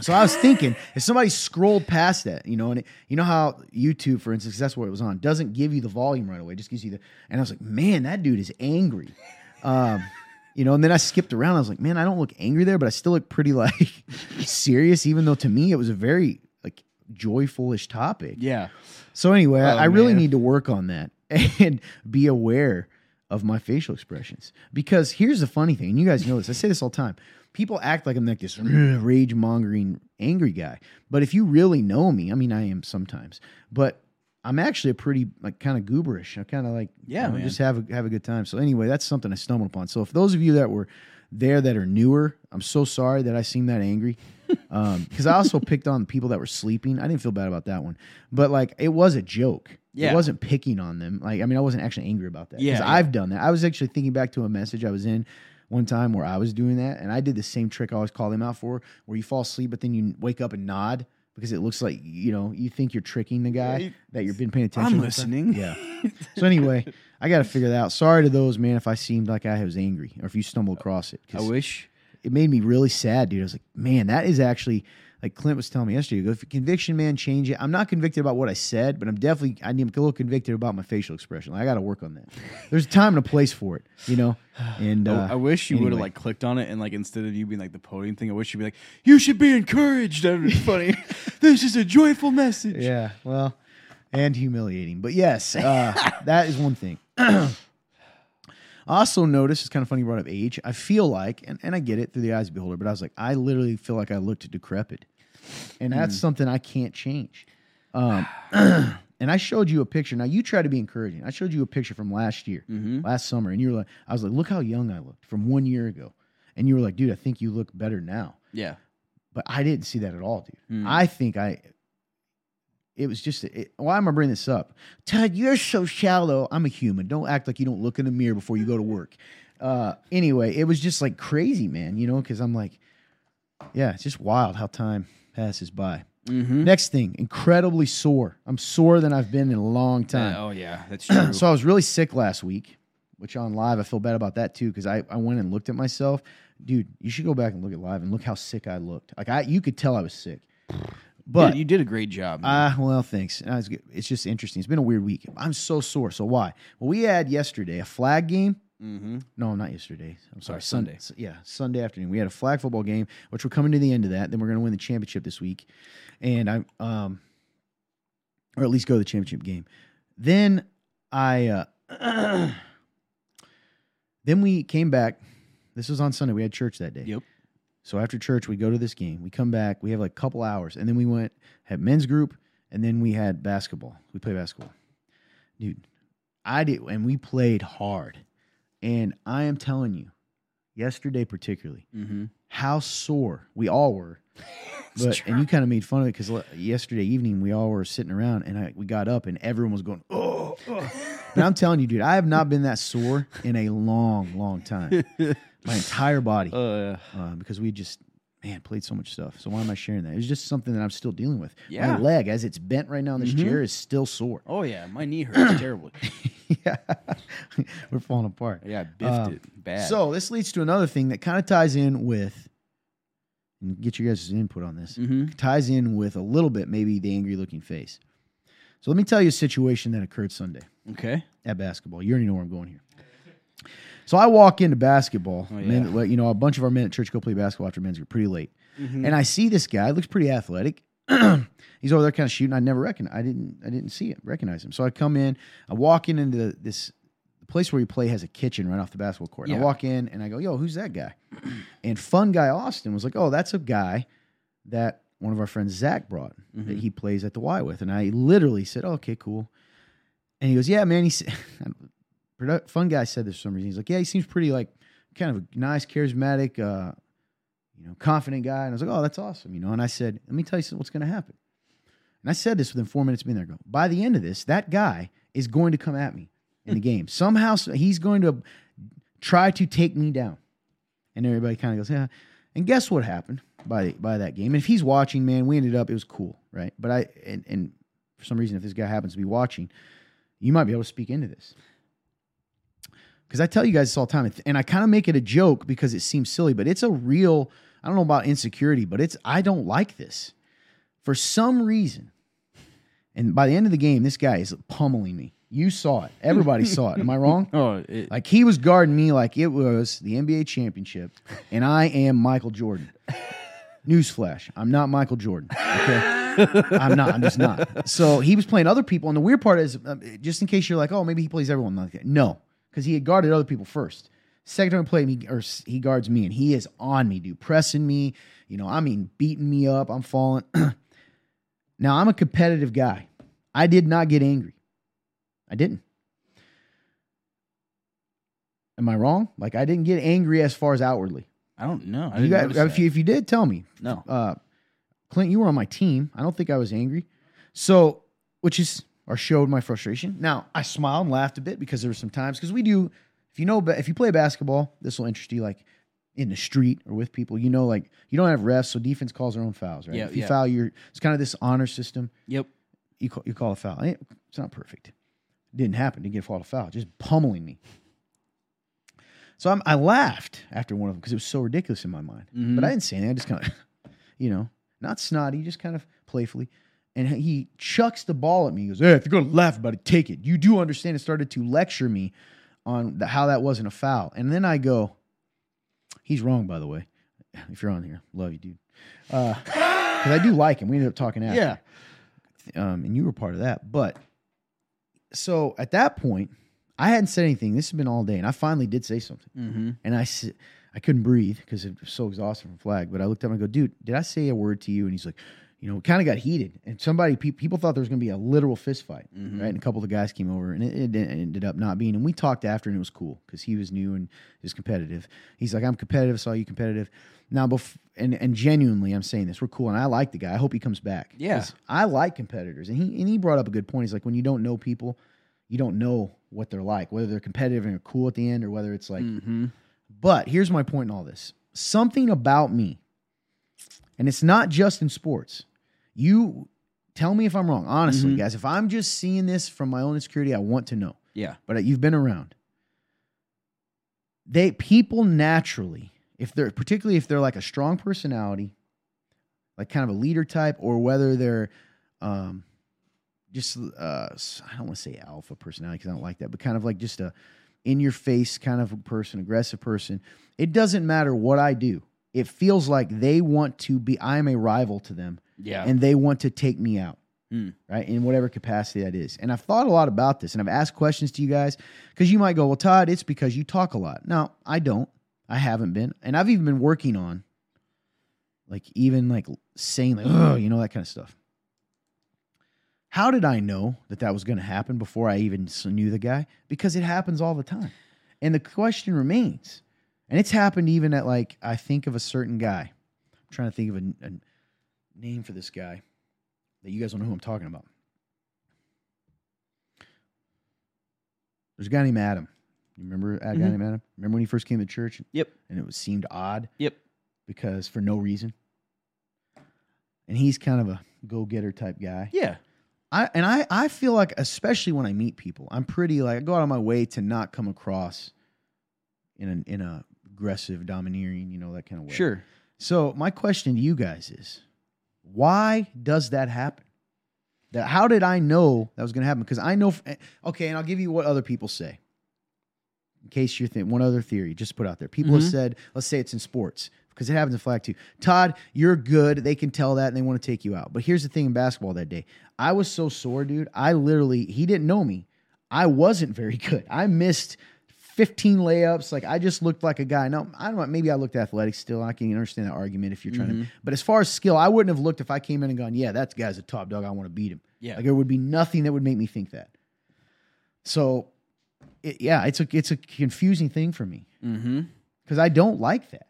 So I was thinking, if somebody scrolled past that, you know, and it, you know how YouTube, for instance, that's where it was on, doesn't give you the volume right away, just gives you the. And I was like, man, that dude is angry. Um, you know, and then I skipped around. I was like, man, I don't look angry there, but I still look pretty <laughs> like serious, even though to me it was a very like joyfulish topic. Yeah. So anyway, I- Oh, I really need to work on that <laughs> and be aware of my facial expressions. Because here's the funny thing, and you guys know this. I say this all the time. People act like I'm like this rage mongering angry guy. But if you really know me, I mean I am sometimes, but I'm actually a pretty like kind of gooberish. I kind of like Yeah, you know, just have a have a good time. So anyway, that's something I stumbled upon. So if those of you that were there that are newer, I'm so sorry that I seemed that angry. <laughs> Um, because I also picked on people that were sleeping. I didn't feel bad about that one, but like it was a joke. Yeah. It wasn't picking on them. Like I mean, I wasn't actually angry about that. Yeah, yeah. I've done that. I was actually thinking back to a message I was in one time where I was doing that, and I did the same trick I always call them out for, where you fall asleep, but then you wake up and nod because it looks like you know you think you're tricking the guy Yeah, you- that you've been paying attention. I'm listening. Yeah. So anyway, <laughs> I got to figure that out. Sorry to those man if I seemed like I was angry or if you stumbled uh, across it. I wish. it made me really sad, dude. I was like, man, that is actually like Clint was telling me yesterday. If conviction, man, change it. I'm not convicted about what I said, but I'm definitely I need a little convicted about my facial expression. Like, I got to work on that. There's a time and a place for it, you know. And <sighs> I- uh, I wish you would have like clicked on it and like instead of you being like the podium thing, I wish you'd be like, "You should be encouraged." That would be <laughs> funny. this is a joyful message. Yeah, well, and humiliating. But yes, uh, that is one thing. <clears throat> I also noticed, it's kind of funny you brought up age. I feel like, and, and I get it through the eyes of the beholder, but I was like, I literally feel like I looked decrepit. And that's something I can't change. Um, <clears throat> and I showed you a picture. Now, you try to be encouraging. I showed you a picture from last year, last summer, and you were like, I was like, look how young I looked from one year ago. And you were like, dude, I think you look better now Yeah. but I didn't see that at all, dude. Mm. I think I. It was just. It, why am I bringing this up? Todd, you're so shallow. I'm a human. Don't act like you don't look in the mirror before you go to work. Uh, anyway, it was just like crazy, man. You know, because I'm like, yeah, it's just wild how time passes by. Mm-hmm. Next thing, incredibly sore. I'm sore than I've been in a long time. oh yeah, that's <clears throat> true. So I was really sick last week, which on live I feel bad about that too because I, I went and looked at myself. Dude, you should go back and look at live and look how sick I looked. Like I you could tell I was sick. But Dude, you did a great job. Ah, well, thanks. Uh, it's just interesting. It's been a weird week. I'm so sore. So why? Well, we had yesterday a flag game. Mm-hmm. No, not yesterday. I'm sorry, Sunday. Sunday. Yeah, Sunday afternoon. We had a flag football game, which we're coming to the end of that. Then we're going to win the championship this week, and I um, or at least go to the championship game. Then I, uh, <clears throat> then we came back. This was on Sunday. We had church that day. Yep. So after church, we go to this game. We come back. We have like a couple hours, and then we went had men's group, and then we had basketball. We play basketball, dude. I did, and we played hard. And I am telling you, yesterday particularly, Mm-hmm. how sore we all were. <laughs> But and you kind of made fun of it because yesterday evening we all were sitting around and I, we got up and everyone was going oh. oh." And I'm telling you, dude, I have not been that sore in a long, long time. <laughs> My entire body Uh, uh, because we just man played so much stuff. So why am I sharing that? It's just something that I'm still dealing with. Yeah. My leg, as it's bent right now in this Mhm. chair, is still sore. oh yeah, my knee <clears throat> hurts terribly. yeah, <laughs> we're falling apart. Yeah, I biffed Um, it bad. So this leads to another thing that kind of ties in with, and get your guys' input on this. mm-hmm. Ties in with a little bit maybe the angry looking face. So let me tell you a situation that occurred Sunday okay. at basketball. You already know where I'm going here. So I walk into basketball. Oh, yeah. well, you know, a bunch of our men at church go play basketball after men's group pretty late. Mhm. And I see this guy, looks pretty athletic. <clears throat> He's over there kind of shooting. I never recognize. I didn't. I didn't see it. Recognize him. So I come in. I walk in into the, this. The place where we play has a kitchen right off the basketball court. And I walk in and I go, "Yo, who's that guy?" <clears throat> and fun guy Austin was like, "Oh, that's a guy that one of our friends Zach brought that Mhm. he plays at the Y with." And I literally said, oh, "Okay, cool." And he goes, "Yeah, man." He said, <laughs> produ- "Fun guy said this for some reason." He's like, "Yeah, he seems pretty like kind of a nice, charismatic." Uh, you know, confident guy. And I was like, oh, that's awesome, you know. And I said, let me tell you something- what's going to happen. And I said this within four minutes of being there. I Go, by the end of this, that guy is going to come at me in the game. Somehow, he's going to try to take me down. And everybody kind of goes, yeah. And guess what happened by by that game? And if he's watching, man, we ended up, it was cool, right? But I, and, and for some reason, if this guy happens to be watching, you might be able to speak into this. Because I tell you guys this all the time, and I kind of make it a joke because it seems silly, but it's a real. I don't know about insecurity, but it's I don't like this for some reason. And by the end of the game, this guy is pummeling me. You saw it. Everybody saw it. Am I wrong? <laughs> Oh, it, Like he was guarding me like it was the NBA championship, and I am Michael Jordan. Newsflash: I'm not Michael Jordan. Okay, I'm not. I'm just not. So he was playing other people, and the weird part is, um, just in case you're like, oh, maybe he plays everyone like that. No, because he had guarded other people first. Second time he played me, or he guards me, and he is on me, dude, pressing me. You know, I mean, beating me up. I'm falling. <clears throat> now I'm a competitive guy. I did not get angry. I didn't. Am I wrong? Like I didn't get angry as far as outwardly. I don't know. I You got, if, you, if you did, tell me. no. Uh, Clint, you were on my team. I don't think I was angry. So, which is or showed my frustration. Now I smiled and laughed a bit because there were some times because we do. If you know, if you play basketball, this will interest you. Like in the street or with people, you know, like you don't have refs, so defense calls their own fouls, right? Yeah, if you yeah. foul, you're it's kind of this honor system. Yep. You call, you call a foul. It's not perfect. It didn't happen. Didn't get a fault foul. Just pummeling me. So I'm, I laughed after one of them because it was so ridiculous in my mind. Mhm. But I didn't say anything. I just kind of, <laughs> you know, not snotty, just kind of playfully. And he chucks the ball at me. He goes, Hey, if you're going to laugh about it, take it. You do understand. It started to lecture me on the, how that wasn't a foul. And then I go, He's wrong, by the way. If you're on here, love you, dude. <laughs> Because I do like him. We ended up talking after Yeah. um, and you were part of that. But so at that point, I hadn't said anything. This has been all day, and I finally did say something. Mm-hmm. And "I couldn't breathe because it was so exhausted from flag. But I looked up and I go, dude, did I say a word to you? And he's like, you know, it kind of got heated, and somebody pe- people thought there was going to be a literal fist fight, Mhm. right? And a couple of the guys came over, and it, it ended up not being. And we talked after, and it was cool because he was new and was competitive. He's like, I'm competitive, saw you competitive. Now, bef- and and genuinely, I'm saying this, we're cool, and I like the guy. I hope he comes back. Yeah. I like competitors, and he and he brought up a good point. He's like, when you don't know people, you don't know what they're like, whether they're competitive and cool at the end, or whether it's like mm-hmm. but here's my point in all this something about me, and it's not just in sports. You tell me if I'm wrong, honestly, Mhm. guys. If I'm just seeing this from my own insecurity, I want to know. Yeah. But you've been around. They people naturally, if they're particularly if they're like a strong personality, like kind of a leader type, or whether they're um, just uh, I don't want to say alpha personality because I don't like that, but kind of like just a in your face kind of a person, aggressive person. It doesn't matter what I do. It feels like they want to be. I'm a rival to them, Yeah. and they want to take me out, Hmm. right? In whatever capacity that is. And I've thought a lot about this, and I've asked questions to you guys because you might go, "Well, Todd, it's because you talk a lot." No, I don't. I haven't been, and I've even been working on, like, even like saying, like, "Oh," you know, that kind of stuff. How did I know that that was going to happen before I even knew the guy? Because it happens all the time. And the question remains, and it's happened even at like, I think of a certain guy. I'm trying to think of a, a name for this guy that you guys don't know who I'm talking about. There's a guy named Adam. You remember a guy Mhm. named Adam? Remember when he first came to church? Yep. And it was seemed odd Yep. because for no reason. And he's kind of a go-getter type guy. Yeah. I and I I feel like especially when I meet people, I'm pretty like I go out of my way to not come across in an in a aggressive, domineering, you know, that kind of way. Sure. So my question to you guys is, why does that happen? That how did I know that was going to happen? Because I know. eh, Okay, and I'll give you what other people say. In case you're thinking, one other theory, just put out there. People have Mhm. said, let's say it's in sports, because it happens in flag too. Todd, you're good. They can tell that, and they want to take you out. But here's the thing in basketball that day, I was so sore, dude. I literally, he didn't know me. I wasn't very <laughs> good. I missed 15 layups. Like I just looked like a guy. Now I don't know. Maybe I looked athletic still. I can understand that argument if you're trying to. Mhm. But as far as skill, I wouldn't have looked if I came in and gone, yeah, that guy's a top dog. I want to beat him. Yeah. Like there would be nothing that would make me think that. So, it, yeah, it's a it's a confusing thing for me mm-hmm. because I don't like that.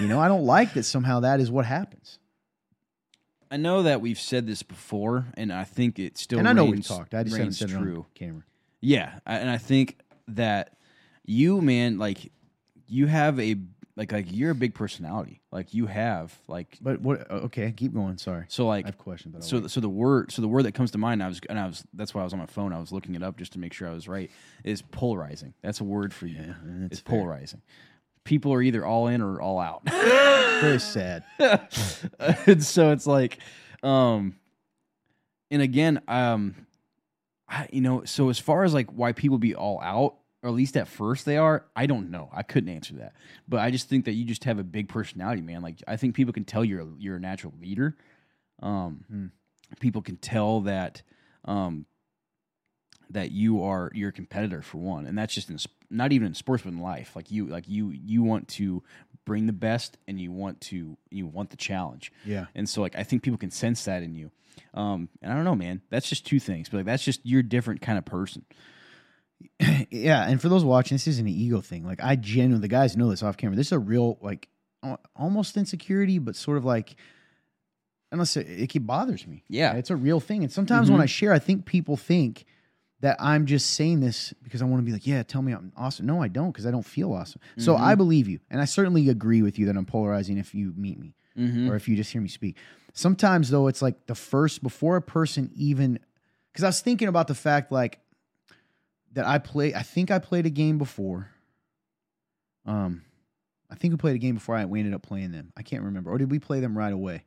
you know, I don't like that somehow that is what happens. I know that we've said this before, and I think it still and I know we talked. I just haven't said it true. camera. Yeah, I- and I think that you, man, like you have a like like you're a big personality. Like you have like But what? Okay, keep going. Sorry, so like I have questions. But I'll so wait. so the word so the word that comes to mind I was and I was that's why I was on my phone I was looking it up just to make sure I was right is polarizing. That's a word for you. that's it's fair. polarizing. People are either all in or all out. <laughs> Very sad. <laughs> and so it's like um and again um I, you know so as far as like why people be all out or at least at first they are i don't know i couldn't answer that but i just think that you just have a big personality man like i think people can tell you're a, you're a natural leader um Hmm. people can tell that um that you are you're a competitor for one and that's just in not even in sports but in life like you like you you want to bring the best and you want to you want the challenge. Yeah. And so like I think people can sense that in you. Um, and I don't know, man. That's just two things, but like that's just you're a different kind of person. <clears throat> yeah, and for those watching, this isn't an ego thing. Like I genuinely, the guys know this off camera. This is a real like almost insecurity, but sort of like unless it, it keep bothers me. Yeah. it's a real thing. And sometimes when I share, I think people think that I'm just saying this because I want to be like, yeah, tell me I'm awesome. No, I don't because I don't feel awesome. So I believe you, and I certainly agree with you that I'm polarizing if you meet me Mm-hmm. or if you just hear me speak. Sometimes though, it's like the first before a person even because I was thinking about the fact like that I play. I think I played a game before. Um, I think we played a game before I we ended up playing them. I can't remember, or did we play them right away?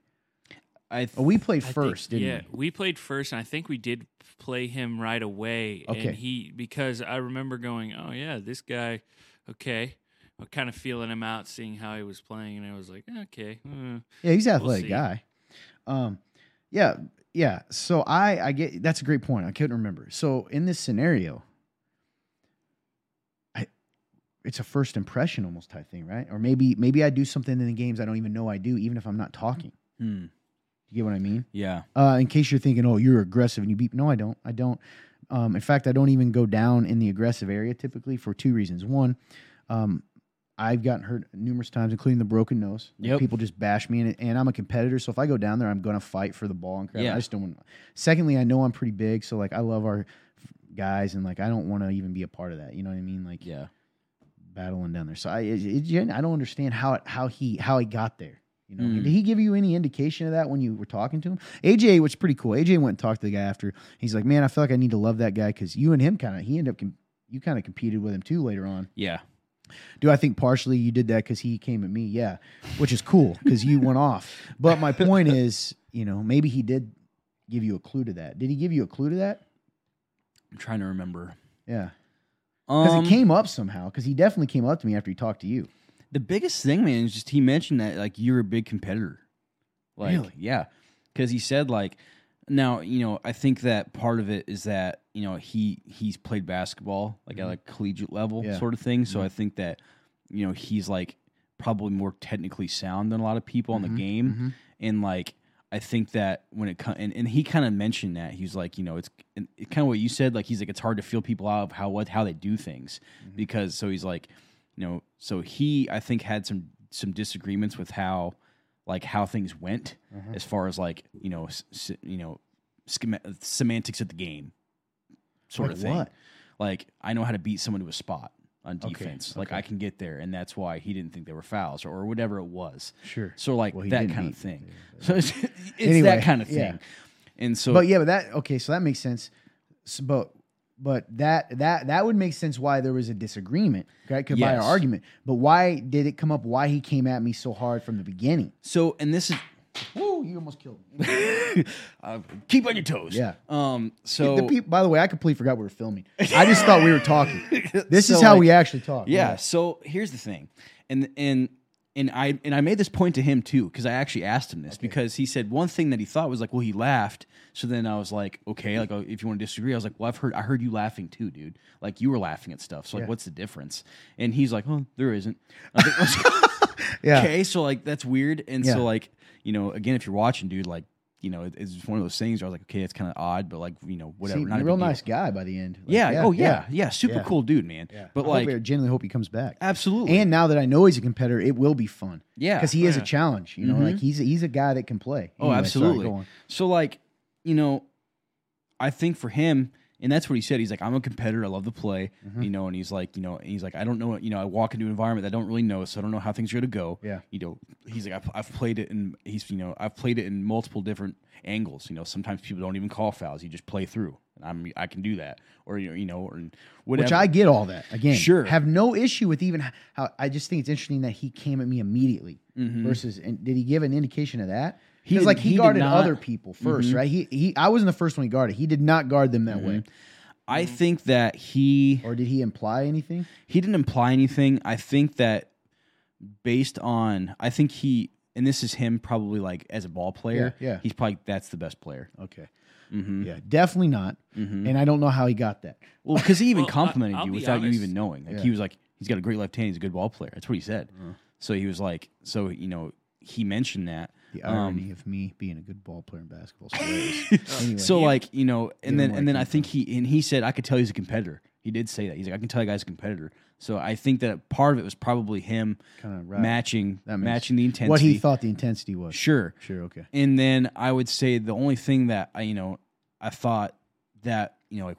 I th- Oh, we played I think- first, didn't yeah, we? we played first, and I think we did play him right away. Okay. And he because I remember going, oh yeah, this guy, okay. I'm kind of feeling him out, seeing how he was playing, and I was like, okay, uh, Yeah, he's an athletic see. guy. Um, yeah, yeah. So I, I get that's a great point. I couldn't remember. So in this scenario, it's a first impression almost type thing, right? Or maybe, maybe I do something in the games I don't even know I do, even if I'm not talking. Hmm. You get what I mean? yeah. Uh, in case you're thinking, oh, you're aggressive and you beep. No, I don't. I don't. Um, in fact, I don't even go down in the aggressive area typically for two reasons. One, um, I've gotten hurt numerous times, including the broken nose. Yep. People just bash me, and, and I'm a competitor. So if I go down there, I'm going to fight for the ball and crap. Yeah. I just don't want. Secondly, I know I'm pretty big, so like I love our guys, and like I don't want to even be a part of that. You know what I mean? Like Yeah. Battling down there. So I, it, it, I don't understand how it, how he how he got there. You know, Mm. did he give you any indication of that when you were talking to him? AJ, was pretty cool. AJ went and talked to the guy after. He's like, man, I feel like I need to love that guy because you and him kind of he ended up com- you kind of competed with him too later on. Yeah. Do I think partially you did that because he came at me? Yeah, which is cool because you went off. But my point is, you know, maybe he did give you a clue to that. Did he give you a clue to that? I'm trying to remember. Yeah, because Um, it came up somehow. Because he definitely came up to me after he talked to you. The biggest thing, man, is just he mentioned that like you're a big competitor. Like, Really? yeah, because he said like, now you know I think that part of it is that you know he he's played basketball like at like collegiate level Mm-hmm. Yeah. sort of thing. So Mhm. I think that you know he's like probably more technically sound than a lot of people in Mhm. the game, Mhm. and like. I think that when it comes, and, and he kind of mentioned that he's like, you know, it's kind of what you said. Like, he's like, it's hard to feel people out of how what how they do things Mm-hmm. because so he's like, you know, so he I think had some some disagreements with how like how things went Mhm. as far as like you know s- s- you know schema- semantics of the game sort Like of thing. what? Like I know how to beat someone to a spot on Okay, defense. Like okay. I can get there, and that's why he didn't think they were fouls or, or whatever it was. Sure. So like Well, he that didn't kind of beat- thing. <laughs> So it's, it's Anyway, that kind of thing. yeah. And so, but yeah, but that okay, so that makes sense. But but that that that would make sense why there was a disagreement, right? Could our Yes. argument. But why did it come up? Why he came at me so hard from the beginning? so and this is Woo! You almost killed me. <laughs> uh, keep on your toes. Yeah. Um. So by the way, I completely forgot we were filming. I just thought we were talking. <laughs> This is how like, we actually talk. Yeah. So here's the thing, and and and I and I made this point to him too because I actually asked him this because he said one thing that he thought was like, well, he laughed. So then I was like, okay, like oh, if you want to disagree, I was like, well, I've heard I heard you laughing too, dude. Like you were laughing at stuff. So like, Yeah. what's the difference? And he's like, oh, there isn't. <laughs> I think, I was like, Yeah. Okay. So like that's weird. And Yeah. so like you know again, if you're watching, dude, like. You know, it- it's just one of those things where I was like, okay, it's kind of odd, but like, you know, whatever. See, not a real big deal. nice guy by the end. Like, Yeah, Oh yeah. Yeah. Super Yeah. cool dude, man. yeah. But I like, I genuinely hope he comes back. absolutely. And now that I know he's a competitor, it will be fun. yeah. because he is a challenge. You know, Mhm. like he's he's a guy that can play. Oh, Anyway, sorry, absolutely. on. So like, you know, I think for him, and that's what he said. He's like, I'm a competitor. I love to play. Mhm. You know, and he's like, you know, and he's like, I don't know. You know, I walk into an environment that I don't really know, so I don't know how things are gonna go. Yeah. You know, he's like, I've, I've played it, and he's, you know, I've played it in multiple different angles. You know, sometimes people don't even call fouls; you just play through. And I'm, I can do that, or you know, you know, or whatever. Which I get all that. Again, Sure. have no issue with even how I just think it's interesting that he came at me immediately Mhm. versus and did he give an indication of that? He Because like he, he guarded not- other people 1st Mhm. right? He he I wasn't the first one he guarded. He did not guard them that way. I think that he Or did he imply anything? he didn't imply anything. I think that based on, I think he, and this is him probably like as a ball player. Yeah, yeah. He's probably that's the best player. Okay. Mm-hmm. Yeah, definitely not. Mm-hmm. And I don't know how he got that. Well, because he even Well, complimented I'll you be without you even knowing. Like Yeah. he was like, he's got a great left hand. He's a good ball player. That's what he said. So he was like, so you know, he mentioned that. The Um, irony of me being a good ball player in basketball. So, <laughs> anyway, So like you know, and then and then I think he and he said I could tell he's a competitor. He did say that. He's like I can tell you guys a competitor. So I think that part of it was probably him kind of right. matching That matching the intensity. what he thought the intensity was. Sure. Sure. Okay. And then I would say the only thing that I, you know, I thought that, you know, like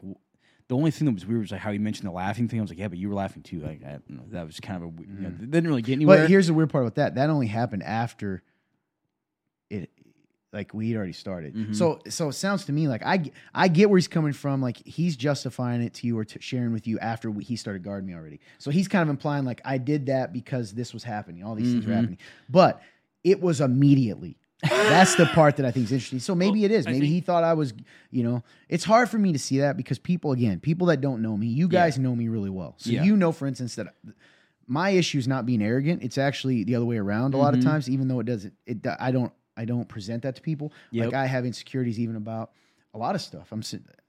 the only thing that was weird was like how he mentioned the laughing thing. I was like, yeah, but you were laughing too. Like, I that was kind of a, you know, didn't really get anywhere. But here's the weird part about that. That only happened after like we had already started. Mhm. So, so it sounds to me like I I get where he's coming from. Like he's justifying it to you or to sharing with you after we, he started guarding me already. So he's kind of implying like I did that because this was happening. All these things were Mhm. happening, but it was immediately. That's the part that I think is interesting. So maybe Well, it is. Maybe he thought I was, you know, it's hard for me to see that because people, again, people that don't know me, you guys know me really well. So Yeah. you know, for instance, that my issue is not being arrogant. It's actually the other way around. A lot of Mhm. times, even though it doesn't, it I don't I don't present that to people. Yep. Like I have insecurities even about a lot of stuff. I'm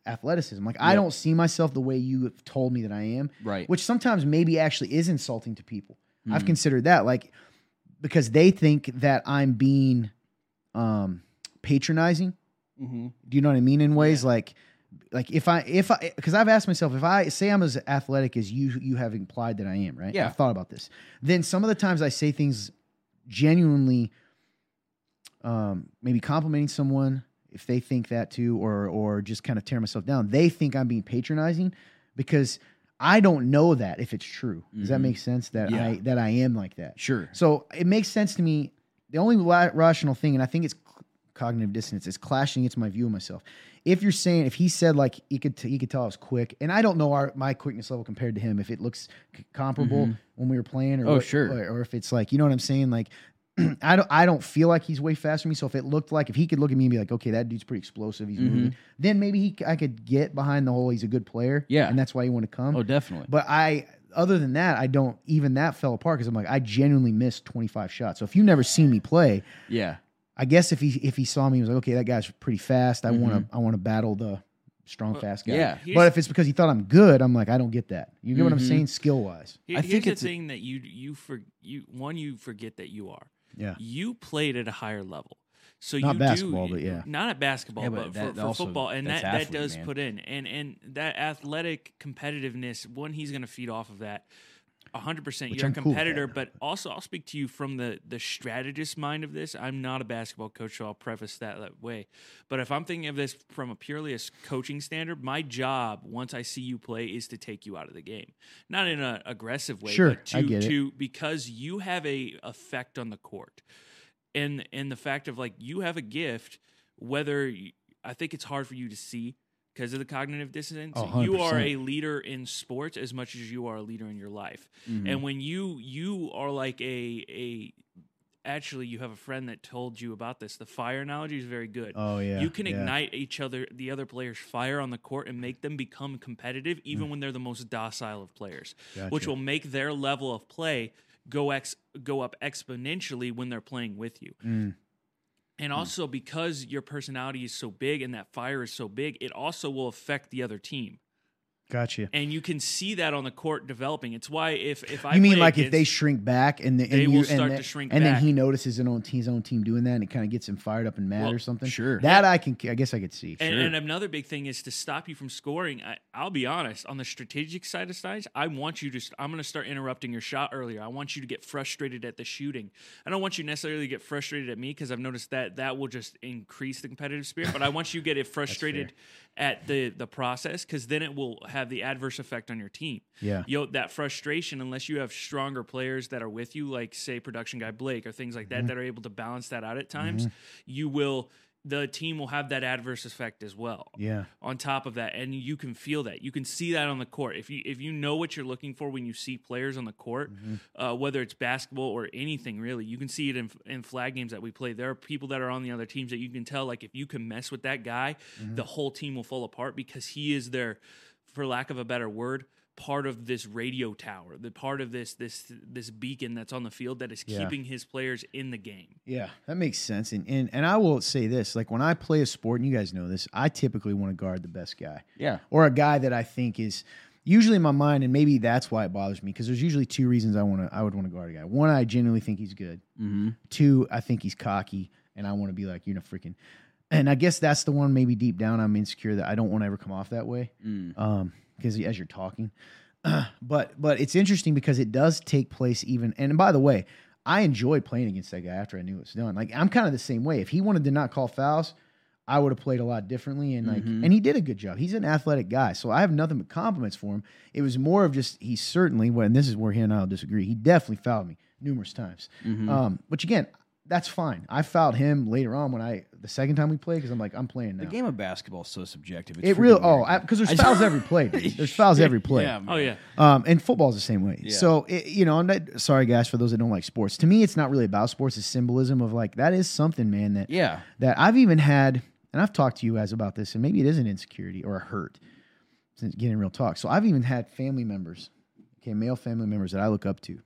athleticism. Like I don't see myself the way you have told me that I am, right. which sometimes maybe actually is insulting to people. I've Mhm. considered that, like because they think that I'm being um patronizing. Mm-hmm. Do you know what I mean? In ways Yeah. like, like if I if I because I've asked myself if I say I'm as athletic as you you have implied that I am, right? Yeah. I've thought about this. Then some of the times I say things genuinely, um, maybe complimenting someone if they think that too, or or just kind of tear myself down. They think I'm being patronizing because I don't know that if it's true. Does that Mhm. make sense? That Yeah. I that I am like that. Sure. So it makes sense to me. The only la- rational thing, and I think it's c- cognitive dissonance, is clashing against my view of myself. If you're saying, if he said like he could, t- he could tell I was quick, and I don't know our my quickness level compared to him, if it looks c- comparable Mhm. when we were playing, or Oh, what- sure. or, or if it's like you know what I'm saying, like. <clears throat> I don't. I don't feel like he's way faster than me. So if it looked like if he could look at me and be like, "Okay, that dude's pretty explosive. He's Mhm. moving," then maybe he. c- I could get behind the whole. He's a good player. Yeah. and that's why you want to come. Oh, definitely. But I, other than that, I don't. Even that fell apart because I'm like, I genuinely missed 25 shots. So if you've never seen me play, yeah. I guess if he if he saw me, he was like, okay, that guy's pretty fast. I want Mhm. to I want to battle the strong, Well, fast guy. yeah. But if it's because he thought I'm good, I'm like, I don't get that. You get what I'm Mhm. saying, skill wise. Here- I here's think the it's a- thing that you you for you one you forget that you are. Yeah. You played at a higher level. So Not you basketball, do, but yeah. not at basketball, Yeah, but, but that for, for also- football, and that's that, that does man. put in, and and that athletic competitiveness. One, he's going to feed off of that. Hundred percent, you're I'm a cool competitor, but also I'll speak to you from the the strategist mind of this. I'm not a basketball coach, so I'll preface that that way. But if I'm thinking of this from a purely a coaching standard, my job once I see you play is to take you out of the game, not in an aggressive way, Sure, but to I get it. to because you have a effect on the court, and and the fact of like you have a gift, whether you, I think it's hard for you to see because of the cognitive dissonance. Oh, you are a leader in sports as much as you are a leader in your life. Mhm. And when you you are like a a actually you have a friend that told you about this. The fire analogy is very good. Oh yeah. you can yeah. ignite each other the other players fire on the court and make them become competitive even when they're the most docile of players which Mm. Will make their level of play go ex go up exponentially when they're playing with you Mm. And hmm. also because your personality is so big and that fire is so big it also will affect the other team Gotcha. and you can see that on the court developing it's why if if i you mean play like if they shrink back and, the, and They you, will and start the- to shrink and back. then he notices his own team, his own team doing that, and it kind of gets him fired up and mad Well, or something. sure. That I can, I guess I could see. And, Sure. and another big thing is to stop you from scoring. I, I'll be honest, on the strategic side of things, I want you to. I'm going to start interrupting your shot earlier. I want you to get frustrated at the shooting. I don't want you necessarily to get frustrated at me because I've noticed that that will just increase the competitive spirit. But I want you to get it <laughs> frustrated at the the process because then it will have the adverse effect on your team. Yeah. Yo, that frustration, unless you have stronger players that are with you, like say production guy Blake or things like that, Mm-hmm. that are able to balance that out at times, you will. The team will have that adverse effect as well Yeah. on top of that and you can feel that you can see that on the court if you if you know what you're looking for when you see players on the court uh, whether it's basketball or anything really you can see it in, in flag games that we play there are people that are on the other teams that you can tell like if you can mess with that guy the whole team will fall apart because he is their for lack of a better word part of this radio tower the part of this this this beacon that's on the field that is Yeah. keeping his players in the game Yeah, that makes sense. And, and and I will say this: like when I play a sport, and you guys know this, I typically want to guard the best guy yeah. or a guy that I think is, usually in my mind, and maybe that's why it bothers me because there's usually two reasons I want to I would want to guard a guy. One, I genuinely think he's good. Mm-hmm. Two, I think he's cocky, and I want to be like you're a freaking. And I guess that's the one. Maybe deep down, I'm insecure that I don't want to ever come off that way. Mm. Um, because as you're talking, <clears throat> but but it's interesting because it does take place even. And by the way, I enjoyed playing against that guy after I knew it was done. Like I'm kind of the same way. If he wanted to not call fouls, I would have played a lot differently. And like, Mhm. and he did a good job. He's an athletic guy, so I have nothing but compliments for him. It was more of just he certainly. And this is where he and I will disagree. He definitely fouled me numerous times. Mhm. Um, which again, that's fine. I fouled him later on when I the second time we played because I'm like I'm playing now. The game of basketball is so subjective. It's it freaking real oh because there's <laughs> I- fouls every play. Dude. <laughs> There's fouls every play. Yeah, man. Oh yeah. Um, and football's the same way. Yeah. So it, you know, I'm not, sorry guys for those that don't like sports. To me, it's not really about sports. It's symbolism of like that is something, man. That Yeah. that I've even had, and I've talked to you guys about this, and maybe it is an insecurity or a hurt. Since getting real talk, so I've even had family members, okay, male family members that I look up to,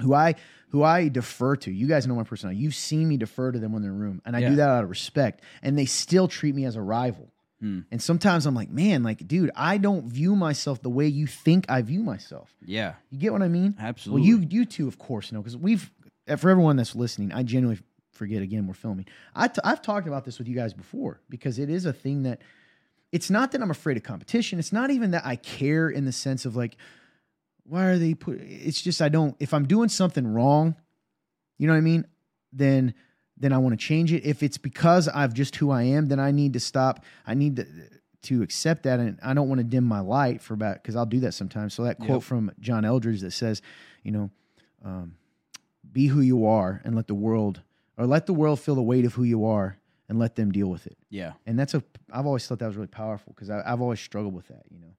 who I who I defer to. You guys know my personality. You've seen me defer to them when they're in the room, and I Yeah. do that out of respect. And they still treat me as a rival. Hmm. And sometimes I'm like, man, like, dude, I don't view myself the way you think I view myself. Yeah. You get what I mean? Absolutely. Well, you you two, of course, know because we've for everyone that's listening. I genuinely forget again we're filming. I t- I've talked about this with you guys before because it is a thing that it's not that I'm afraid of competition. It's not even that I care in the sense of like why are they put. It's just I don't. If I'm doing something wrong, you know what I mean. Then then I want to change it. If it's because I've just who I am, then I need to stop. I need to to accept that, and I don't want to dim my light for about because I'll do that sometimes. So that quote Yep. from John Eldredge that says, you know, um, be who you are and let the world or let the world feel the weight of who you are and let them deal with it. Yeah. And that's a I've always thought that was really powerful because I've always struggled with that, you know.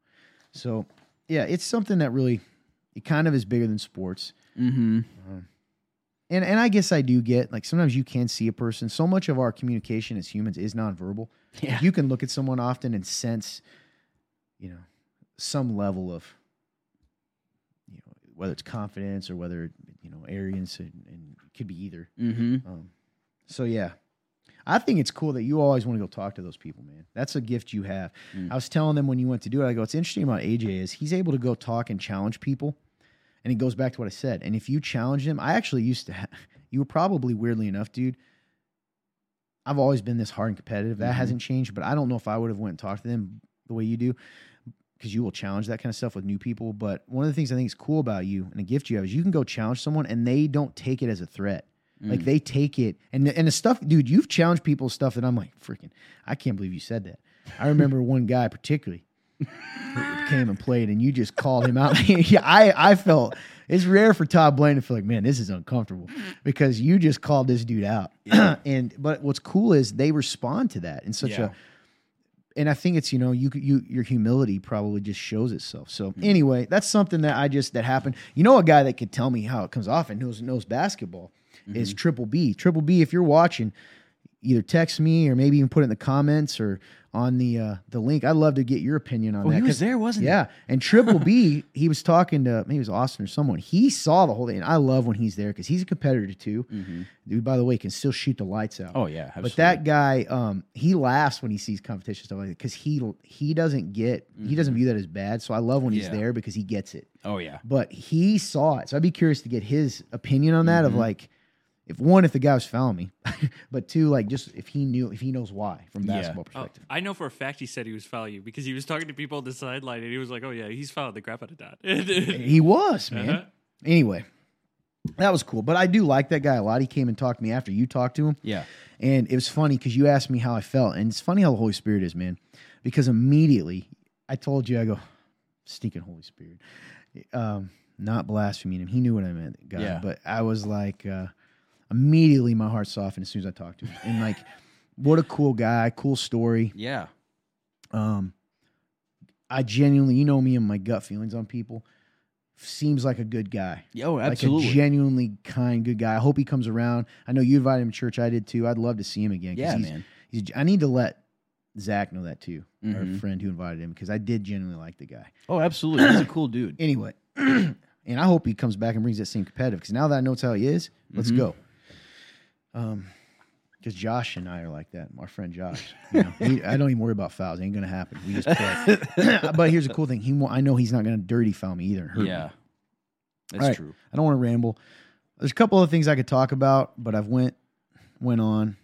So yeah, it's something that really it kind of is bigger than sports. Mm-hmm. And and I guess I do get like sometimes you can see a person. So much of our communication as humans is nonverbal. Yeah. Like, you can look at someone often and sense, you know, some level of, you know, whether it's confidence or whether you know arrogance, and, and it could be either. Mm-hmm. Um, so yeah, I think it's cool that you always want to go talk to those people, man. That's a gift you have. Mm. I was telling them when you went to do it, I go, what's interesting about AJ is he's able to go talk and challenge people. And it goes back to what I said. And if you challenge him, I actually used to, ha- <laughs> you were probably weirdly enough, dude. I've always been this hard and competitive. That Mhm. hasn't changed, but I don't know if I would have went and talked to them the way you do because you will challenge that kind of stuff with new people. But one of the things I think is cool about you and a gift you have is you can go challenge someone and they don't take it as a threat. Like Mm. they take it and and the stuff, dude. You've challenged people stuff that I'm like, freaking, I can't believe you said that. I remember <laughs> one guy particularly came and played, and you just called him out. <laughs> yeah, I I felt it's rare for Todd Blaine to feel like, man, this is uncomfortable because you just called this dude out. <clears throat> and but what's cool is they respond to that in such Yeah. a. And I think it's you know you you your humility probably just shows itself. So mm. anyway, that's something that I just that happened. You know, a guy that could tell me how it comes off and knows knows basketball is mm-hmm. Triple B. Triple B, if you're watching, either text me or maybe even put it in the comments or on the uh, the link. I'd love to get your opinion on Oh, that. he was there, wasn't he? yeah, and Triple B, he was talking to maybe it was Austin or someone. He saw the whole thing. And I love when he's there because he's a competitor too. Mm-hmm. Dude, by the way, can still shoot the lights out. Oh yeah. But that guy, um, he laughs when he sees competition stuff like that because he he doesn't get he doesn't view that as bad. So I love when he's Mm-hmm. Yeah. there because he gets it. Oh yeah. But he saw it, so I'd be curious to get his opinion on that. Of Mhm. like, if one, if the guy was fouling me, <laughs> but two, like just if he knew if he knows why from Yeah. basketball Oh, perspective. I know for a fact he said he was fouling you because he was talking to people on the sideline and he was like, "Oh yeah, he's fouled the crap out of that." <laughs> He was man. Uh-huh. Anyway, that was cool. But I do like that guy a lot. He came and talked to me after you talked to him. Yeah. And it was funny because you asked me how I felt. And it's funny how the Holy Spirit is, man. Because immediately I told you, I go, stinking Holy Spirit. Um, not blaspheming him. He knew what I meant, God. Yeah. But I was like, uh, immediately my heart softened as soon as I talked to him. And like, what a cool guy, cool story. Yeah. Um, I genuinely, you know me and my gut feelings on people. Seems like a good guy Oh, like absolutely. a genuinely kind, good guy. I hope he comes around. I know you invited him to church. I did too. I'd love to see him again. yeah, he's, man. He's, I need to let Zach know that too, our Mhm. friend who invited him, because I did genuinely like the guy. Oh, absolutely. He's a <clears throat> cool dude. Anyway, <clears throat> and I hope he comes back and brings that same competitive. Because now that I know it's how he is, let's Mhm. go. Um, Because Josh and I are like that. Our friend Josh. You know, he, I don't even worry about fouls. It ain't gonna happen. We just play. <coughs> but here's the cool thing. He, I know he's not gonna dirty foul me either. and hurt me. Yeah, that's right. true. I don't want to ramble. There's a couple of things I could talk about, but I've went went on.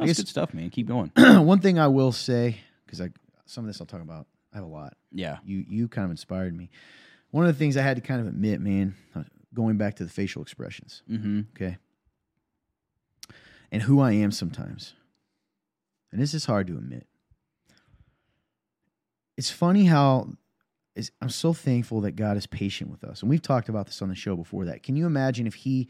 I That's guess- good stuff, man. Keep going. <coughs> One thing I will say, because I some of this I'll talk about. I have a lot. Yeah. You you kind of inspired me. One of the things I had to kind of admit, man, uh, going back to the facial expressions, Mm-hmm. okay, and who I am sometimes, and this is hard to admit. It's funny how is I'm so thankful that God is patient with us, and we've talked about this on the show before. That can you imagine if He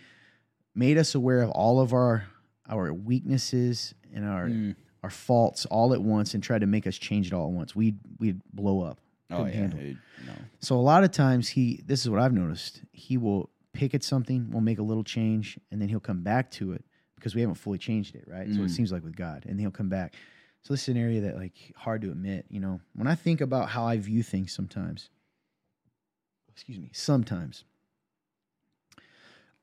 made us aware of all of our our weaknesses and our Mm. our faults all at once and tried to make us change it all at once? We'd we'd blow up. Oh yeah. handle it. no. So a lot of times he this is what I've noticed. He will pick at something, we'll make a little change, and then he'll come back to it because we haven't fully changed it, right? So it Mm. seems like with God. And he'll come back. So this is an area that like hard to admit, you know. When I think about how I view things sometimes, excuse me, sometimes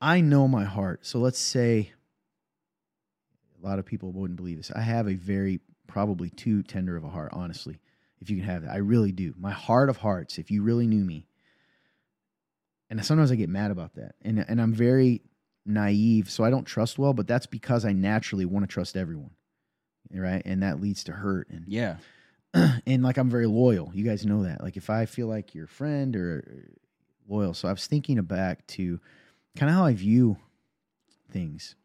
I know my heart. So let's say a lot of people wouldn't believe this. I have a very probably too tender of a heart, honestly if you can have that. I really do. My heart of hearts, if you really knew me. And sometimes I get mad about that. And and I'm very naive, so I don't trust well, but that's because I naturally want to trust everyone. Right? And that leads to hurt and Yeah. <clears throat> and like I'm very loyal. You guys know that. Like if I feel like you're a friend or uh, loyal. So I was thinking back to kind of how I view things.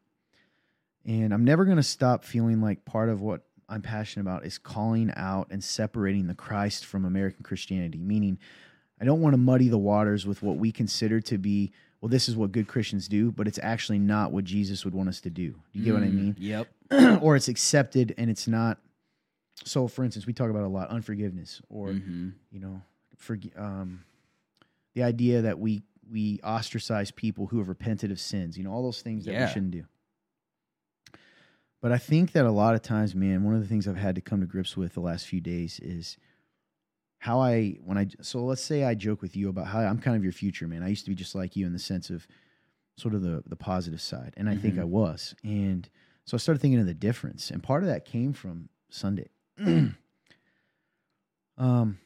And I'm never going to stop feeling like part of what I'm passionate about is calling out and separating the Christ from American Christianity, meaning I don't want to muddy the waters with what we consider to be, well, this is what good Christians do, but it's actually not what Jesus would want us to do. Do you get what I Mm, mean? Yep. <clears throat> or it's accepted and it's not. So, for instance, we talk about a lot unforgiveness, or Mhm. you know, for um, the idea that we we ostracize people who have repented of sins. You know, all those things that Yeah. we shouldn't do. But I think that a lot of times, man, one of the things I've had to come to grips with the last few days is how I when I so let's say I joke with you about how I'm kind of your future man. I used to be just like you in the sense of sort of the the positive side, and I think Mhm. I was. And so I started thinking of the difference, and part of that came from Sunday. <clears throat> um,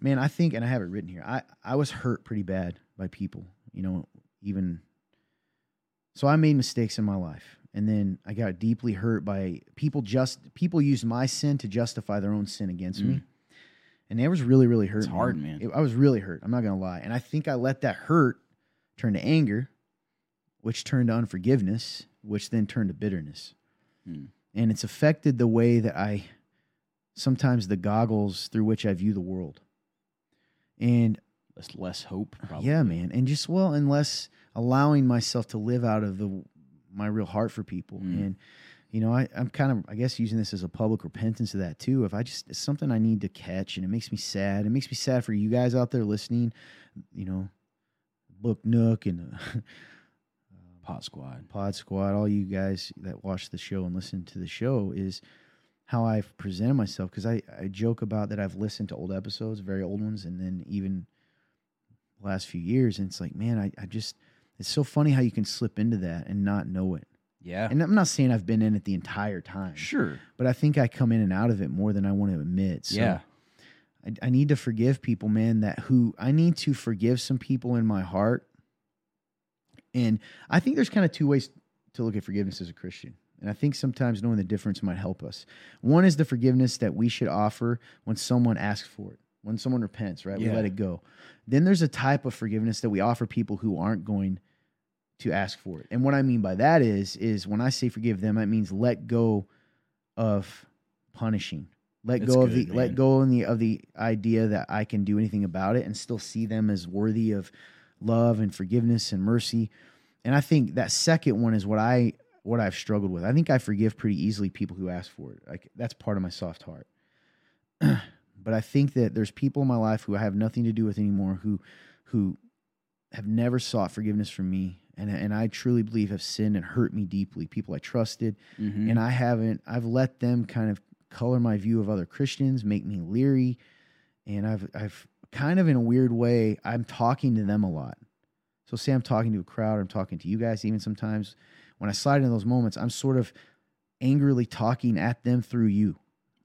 man, I think, and I have it written here. I I was hurt pretty bad by people. You know, even so, I made mistakes in my life, and then I got deeply hurt by people. Just people used my sin to justify their own sin against me, and it was really, really hurt. It's hard, man. It- I was really hurt. I'm not gonna lie, and I think I let that hurt turn to anger, which turned to unforgiveness, which then turned to bitterness, Hmm. and it's affected the way that I sometimes the goggles through which I view the world. And Less less hope. Probably. yeah, man. And just well, unless allowing myself to live out of the my real heart for people. Mm. And you know, I, I'm kind of I guess using this as a public repentance of that too. If I just it's something I need to catch and it makes me sad. It makes me sad for you guys out there listening, you know, Book Nook and <laughs> uh, Pot Squad. Pod Squad, all you guys that watch the show and listen to the show is how I've presented myself because I, I joke about that I've listened to old episodes, very old ones, and then even the last few years, and it's like, man, I, I just it's so funny how you can slip into that and not know it. Yeah. And I'm not saying I've been in it the entire time, sure. but I think I come in and out of it more than I want to admit. So yeah. I, I need to forgive people, man. That who I need to forgive some people in my heart, and I think there's kind of two ways to look at forgiveness as a Christian. And I think sometimes knowing the difference might help us. One is the forgiveness that we should offer when someone asks for it, when someone repents, right? We let it go. Then there's a type of forgiveness that we offer people who aren't going to ask for it. And what I mean by that is, is when I say forgive them, that means let go of punishing. Let That's go of good, the let go in the of the idea that I can do anything about it and still see them as worthy of love and forgiveness and mercy. And I think that second one is what I what I've struggled with. I think I forgive pretty easily people who ask for it. Like that's part of my soft heart. <clears throat> but I think that there's people in my life who I have nothing to do with anymore who who have never sought forgiveness from me and and I truly believe have sinned and hurt me deeply. People I trusted Mhm. and I haven't I've let them kind of color my view of other Christians, make me leery, and I've I've kind of in a weird way I'm talking to them a lot. So say I'm talking to a crowd, I'm talking to you guys even sometimes. When I slide into those moments, I'm sort of angrily talking at them through you,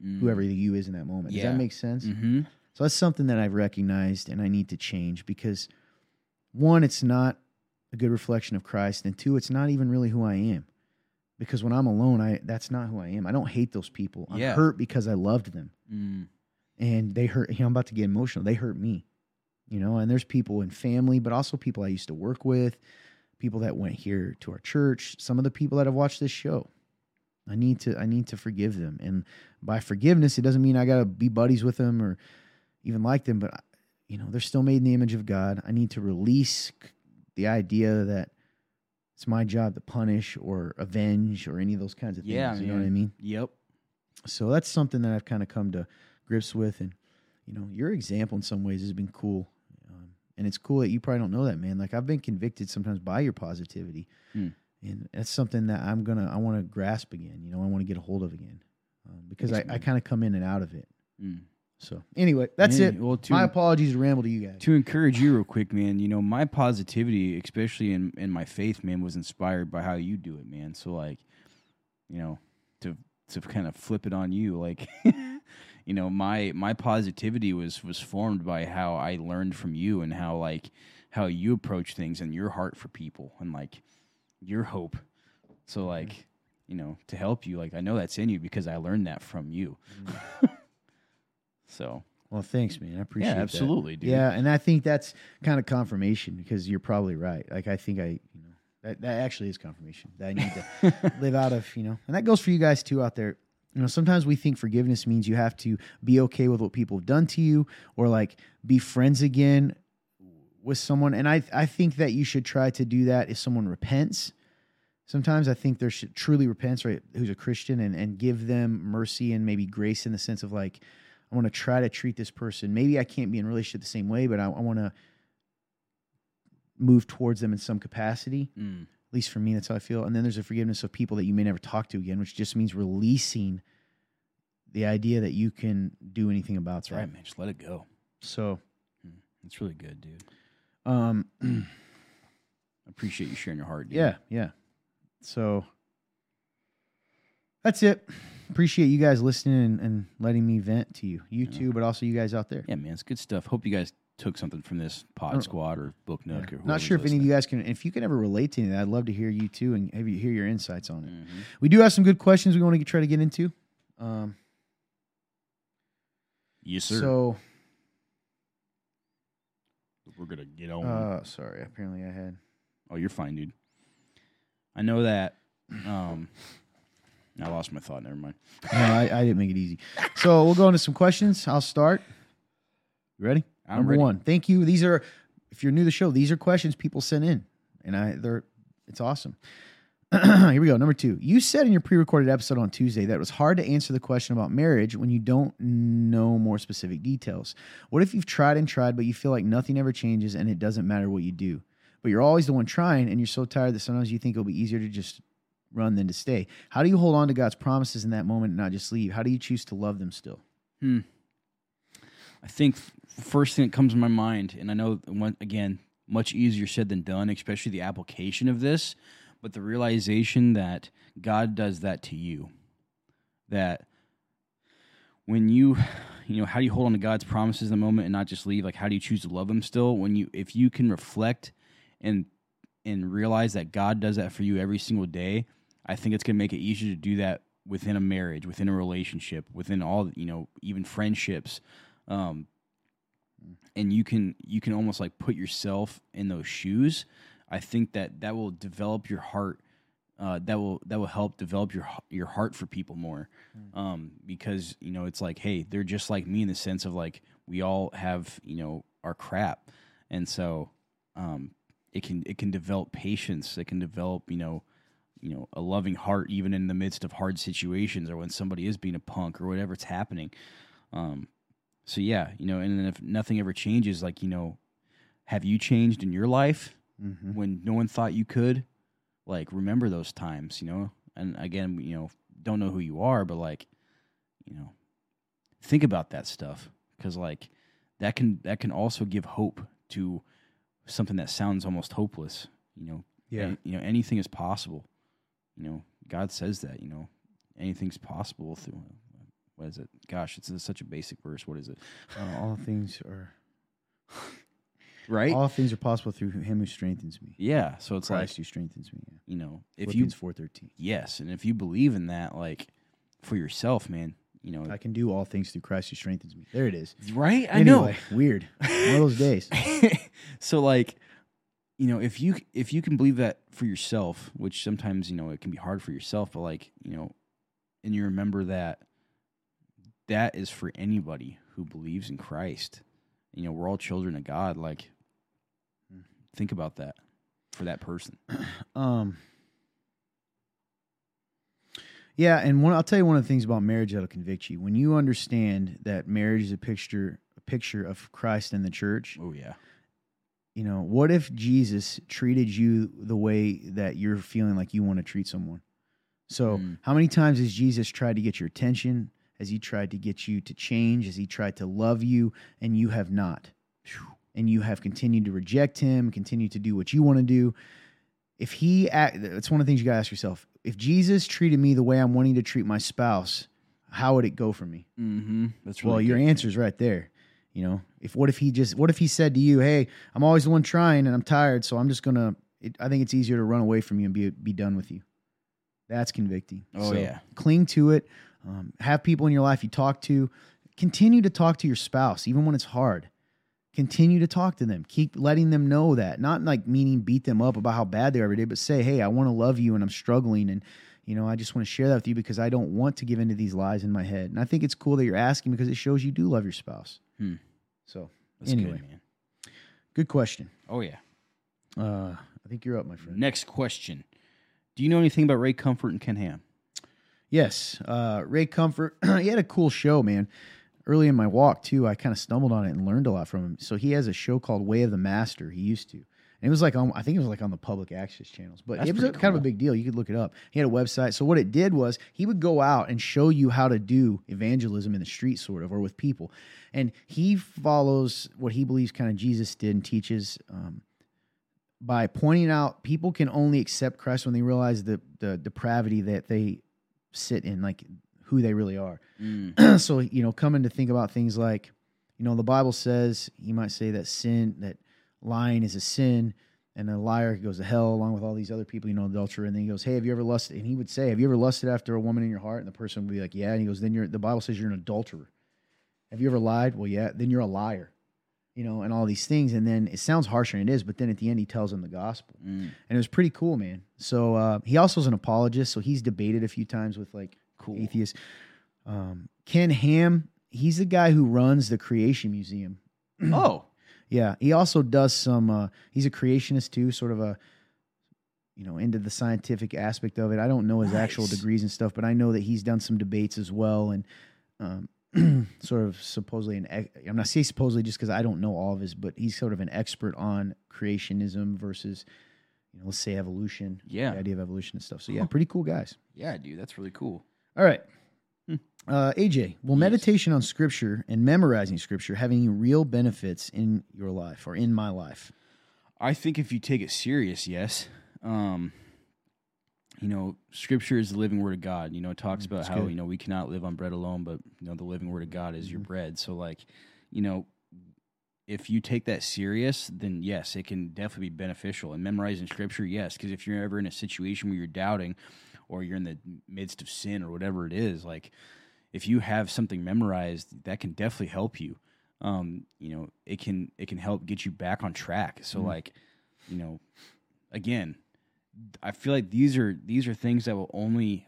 Mm. whoever the you is in that moment. Does that make sense? Mm-hmm. So that's something that I've recognized and I need to change because one, it's not a good reflection of Christ, and two, it's not even really who I am. Because when I'm alone, I that's not who I am. I don't hate those people. I'm Yeah. hurt because I loved them. Mm. And they hurt you know, I'm about to get emotional. They hurt me. You know, and there's people in family, but also people I used to work with, people that went here to our church, some of the people that have watched this show. I need to I need to forgive them. And by forgiveness, it doesn't mean I got to be buddies with them or even like them, but you know, they're still made in the image of God. I need to release the idea that it's my job to punish or avenge or any of those kinds of things. Yeah, you know what I mean? Yep. So that's something that I've kind of come to grips with, and you know, your example in some ways has been cool, um, and it's cool that you probably don't know that, man. Like I've been convicted sometimes by your positivity, Hmm. and that's something that I'm gonna I want to grasp again. You know, I want to get a hold of again um, because I, Thanks, I man. kind of come in and out of it. Mm. So anyway, that's Yeah, it. Well, to, My apologies to ramble to you guys. to encourage you real quick, man. You know, my positivity, especially in in my faith, man, was inspired by how you do it, man. So like, you know, to to kind of flip it on you, like, <laughs> you know, my my positivity was was formed by how I learned from you and how like how you approach things and your heart for people and like your hope. So mm-hmm. like, you know, to help you, like I know that's in you because I learned that from you. Mm-hmm. <laughs> so Well, thanks, man. I appreciate yeah, that. absolutely, dude. Yeah, and I think that's kind of confirmation because you're probably right. Like I think I, you know, that that actually is confirmation that I need to <laughs> live out of, you know, and that goes for you guys too out there. You know, sometimes we think forgiveness means you have to be okay with what people have done to you or like be friends again with someone. And I I think that you should try to do that if someone repents. Sometimes I think there should truly repents, right? Who's a Christian and, and give them mercy and maybe grace in the sense of like, I want to try to treat this person. Maybe I can't be in relationship the same way, but I, I want to move towards them in some capacity. Mm. At least for me, that's how I feel. And then there's a forgiveness of people that you may never talk to again, which just means releasing the idea that you can do anything about That's that. right, man. Just let it go. So, It's really good, dude. um, <clears throat> I appreciate you sharing your heart, dude. yeah, yeah. So that's it. Appreciate you guys listening and, and letting me vent to you, you too, but also you guys out there. Yeah, man. It's good stuff. Hope you guys took something from this Pod Oh. Squad or Book Nook or Not sure if any of you guys can, if you can ever relate to any of that, I'd love to hear you too and have you hear your insights on it. hmm We do have some good questions we want to try to get into. Um, Yes, sir. so, we're gonna get on. uh, sorry, apparently I had. oh, you're fine, dude. I know that. Um, I lost my thought. Never mind. No, I, I didn't make it easy. So we'll go into some questions. I'll start. You ready? I'm Number ready. one. Thank you. These are, if you're new to the show, these are questions people sent in, and I they're it's awesome. <clears throat> Here we go. Number two. You said in your pre-recorded episode on Tuesday that it was hard to answer the question about marriage when you don't know more specific details. What if you've tried and tried, but you feel like nothing ever changes and it doesn't matter what you do? But you're always the one trying, and you're so tired that sometimes you think it'll be easier to just run than to stay. How do you hold on to God's promises in that moment and not just leave? How do you choose to love them still? Hmm. I think first thing that comes to my mind, and I know again, much easier said than done, especially the application of this, but the realization that God does that to you. That when you, you know, how do you hold on to God's promises in the moment and not just leave? Like, how do you choose to love Him still? When you, if you can reflect and and realize that God does that for you every single day, I think it's going to make it easier to do that within a marriage, within a relationship, within all you know, even friendships. Um, and you can you can almost like put yourself in those shoes. I think that that will develop your heart. Uh, that will that will help develop your your heart for people more, um, because you know it's like, hey, they're just like me in the sense of like we all have you know our crap, and so um, it can it can develop patience. It can develop you know you know a loving heart even in the midst of hard situations or when somebody is being a punk or whatever's happening. Um, so yeah, you know, and then if nothing ever changes, like you know, have you changed in your life Mm-hmm. when no one thought you could? Like remember those times, you know. And again, you know, don't know who you are, but like, you know, think about that stuff because like that can that can also give hope to something that sounds almost hopeless. You know, Yeah. A- you know, anything is possible. You know, God says that. You know, anything's possible through. him. What is it? Gosh, it's such a basic verse. What is it? Uh, all things are <laughs> Right? all things are possible through him who strengthens me. yeah. So it's Christ like who strengthens me. Yeah. you know, if you Philippians four thirteen. yes, and if you believe in that, like for yourself, man, you know, I can do all things through Christ who strengthens me. There it is. right? I Anyway, weird. One of those days. <laughs> so like, you know, if you if you can believe that for yourself, which sometimes you know it can be hard for yourself, but like you know, and you remember that that is for anybody who believes in Christ. You know, we're all children of God. Like, think about that for that person. <clears throat> Um. Yeah, and one I'll tell you one of the things about marriage that'll convict you. When you understand that marriage is a picture a picture of Christ and the church, Oh yeah, you know, what if Jesus treated you the way that you're feeling like you want to treat someone? So, Mm. how many times has Jesus tried to get your attention? Has he tried to get you to change? Has he tried to love you and you have not? And you have continued to reject him, continue to do what you want to do. If he act, it's one of the things you got to ask yourself. If Jesus treated me the way I'm wanting to treat my spouse, how would it go for me? mm-hmm. That's really well, your good. answer's right there. You know, if what if he just what if he said to you, "Hey, I'm always the one trying, and I'm tired, so I'm just gonna." It, I think it's easier to run away from you and be be done with you. That's convicting. Oh, So, yeah. cling to it. Um, have people in your life you talk to. Continue to talk to your spouse, even when it's hard. Continue to talk to them. Keep letting them know that. Not like meaning beat them up about how bad they are every day, but say, "Hey, I want to love you, and I'm struggling, and you know, I just want to share that with you because I don't want to give into these lies in my head." And I think it's cool that you're asking because it shows you do love your spouse. Hmm. So, That's anyway. good, man. good question. Oh yeah. Uh, I think you're up, my friend. Next question. Do you know anything about Ray Comfort and Ken Ham? Yes, uh, Ray Comfort. <clears throat> he had a cool show, man. Early in my walk too, I kind of stumbled on it and learned a lot from him. So he has a show called Way of the Master. He used to, and it was like on, I think it was like on the public access channels, but That's it was a, pretty kind of a big deal. You could look it up. He had a website. So what it did was he would go out and show you how to do evangelism in the street, sort of, or with people. And he follows what he believes kind of Jesus did and teaches. Um, by pointing out people can only accept Christ when they realize the the depravity that they sit in, like who they really are. Mm. <clears throat> so you know, coming to think about things like, you know, the Bible says he might say that sin, that lying is a sin, and a liar goes to hell along with all these other people, you know, adulterer. And then he goes, "Hey, have you ever lusted?" And he would say, "Have you ever lusted after a woman in your heart?" And the person would be like, "Yeah." And he goes, "Then you're." The Bible says you're an adulterer. Have you ever lied? Well, yeah. Then you're a liar. You know, and all these things. And then it sounds harsher than it is, but then at the end he tells him the gospel Mm. and it was pretty cool, man. So uh, he also is an apologist, so he's debated a few times with like Cool. atheists. Um, Ken Ham, he's the guy who runs the Creation Museum. Oh, Yeah, he also does some. Uh, he's a creationist too, sort of a, you know, into the scientific aspect of it. I don't know his actual degrees and stuff, but I know that he's done some debates as well, and um, <clears throat> sort of supposedly an. I'm not saying supposedly just because I don't know all of his, but he's sort of an expert on creationism versus, you know, let's say evolution. Yeah. the idea of evolution and stuff. So yeah, pretty cool guys. yeah, dude, that's really cool. All right. Uh, AJ, will Yes. meditation on scripture and memorizing scripture have any real benefits in your life or in my life? I think if you take it serious, yes. Um, you know, Scripture is the living Word of God. You know, it talks Mm, about that's how good. you know we cannot live on bread alone, but you know the living Word of God is your Mhm. bread. So, like, you know, if you take that serious, then yes, it can definitely be beneficial. And memorizing Scripture, yes, because if you're ever in a situation where you're doubting, or you're in the midst of sin or whatever it is, like if you have something memorized, that can definitely help you. Um, you know, it can it can help get you back on track. So Mhm. like, you know, again, I feel like these are these are things that will only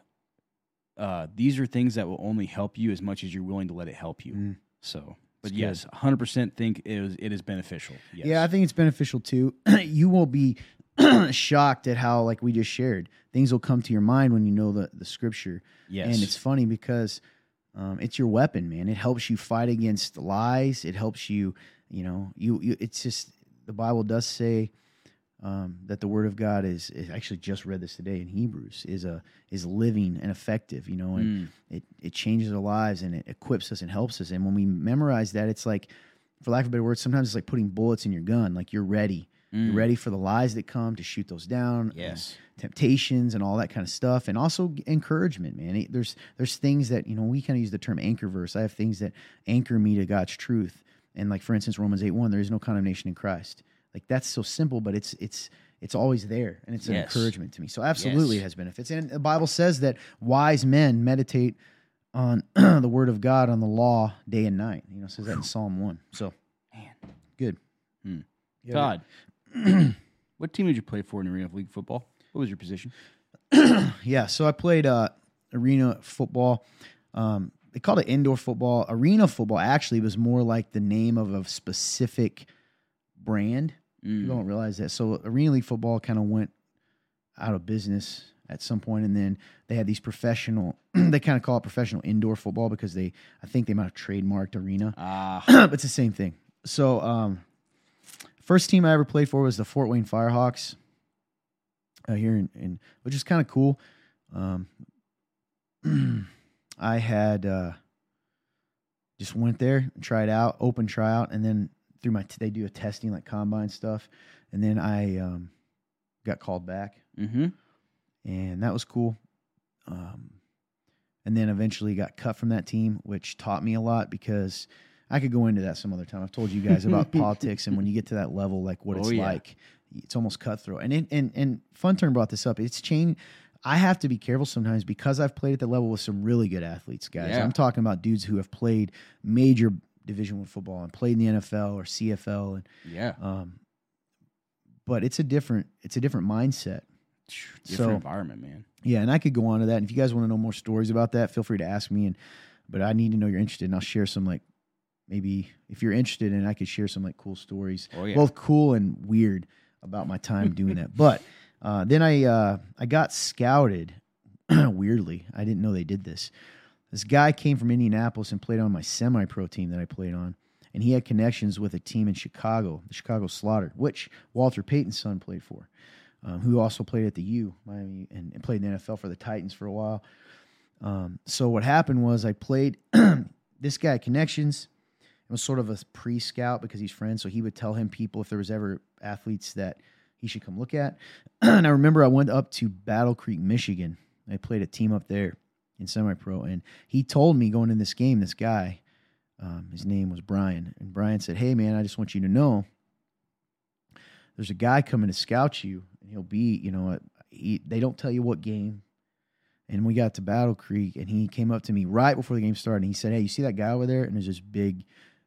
uh these are things that will only help you as much as you're willing to let it help you. Mm. So, but That's yes, 100% think it is it is beneficial. Yes. Yeah, I think it's beneficial too. <clears throat> you will be <clears throat> shocked at how, like we just shared, things will come to your mind when you know the, the scripture. yes. And it's funny because um, it's your weapon, man. It helps you fight against lies. It helps you, you know, you, you it's just the Bible does say um, that the word of God is, is actually just read this today in Hebrews is a is living and effective, you know, and Mm. it it changes our lives and it equips us and helps us. And when we memorize that, it's like, for lack of a better word, sometimes it's like putting bullets in your gun. Like you're ready. You're Mm. ready for the lies that come to shoot those down. and Yes. temptations and all that kind of stuff, and also encouragement, man. It- there's there's things that you know we kind of use the term anchor verse. I have things that anchor me to God's truth, and like for instance, Romans eight one, there is no condemnation in Christ. Like that's so simple, but it's it's it's always there, and it's an Yes. encouragement to me. So absolutely, Yes. it has benefits, and the Bible says that wise men meditate on <clears throat> the word of God on the law day and night. You know, it says that in Psalm one. So Man. good. Hmm. Yeah. <clears throat> What team did you play for in Arena League football? What was your position? <clears throat> yeah, so I played uh, arena football. Um, they called it indoor football. Arena football actually was more like the name of a specific brand. Mm. People don't realize that. So arena league football kind of went out of business at some point, and then they had these professional. <clears throat> they kind of call it professional indoor football because they, I think they might have trademarked arena, Ah, but it's the same thing. So, um, first team I ever played for was the Fort Wayne Firehawks uh, here in, in which is kind of cool. Um, <clears throat> I had uh, just went there and tried out, open tryout, and then through my they do a testing like combine stuff, and then I um, got called back, mm-hmm. and that was cool. Um, and then eventually got cut from that team, which taught me a lot because I could go into that some other time. I've told you guys about <laughs> politics, and when you get to that level, like what Oh, it's yeah. like, it's almost cutthroat. And it, and and Fun Turn brought this up. It's changed. I have to be careful sometimes because I've played at the level with some really good athletes, guys. Yeah. I'm talking about dudes who have played major Division One football and played in the NFL or CFL, and Yeah. um, but it's a different it's a different mindset. Different So- environment, man. Yeah, and I could go on to that. And if you guys want to know more stories about that, feel free to ask me. And but I need to know you're interested, and I'll share some like maybe if you're interested, and I could share some like cool stories, Oh, yeah. both cool and weird about my time <laughs> doing that. But uh, then I uh, I got scouted. <clears throat> weirdly, I didn't know they did this. This guy came from Indianapolis and played on my semi-pro team that I played on, and he had connections with a team in Chicago, the Chicago Slaughter, which Walter Payton's son played for um, who also played at the U, Miami, and, and played in the NFL for the Titans for a while. Um, so what happened was I played <clears throat> this guy connections. Was sort of a pre-scout because he's friends, so he would tell him people if there was ever athletes that he should come look at. <clears throat> and I remember I went up to Battle Creek, Michigan. I played a team up there in semi-pro, and he told me going in this game, this guy, um, his name was Brian, and Brian said, "Hey man, I just want you to know." There's a guy coming to scout you, and he'll be, you know, he, they don't tell you what game. And we got to Battle Creek, and he came up to me right before the game started. And he said, "Hey, you see that guy over there?" And there's this big,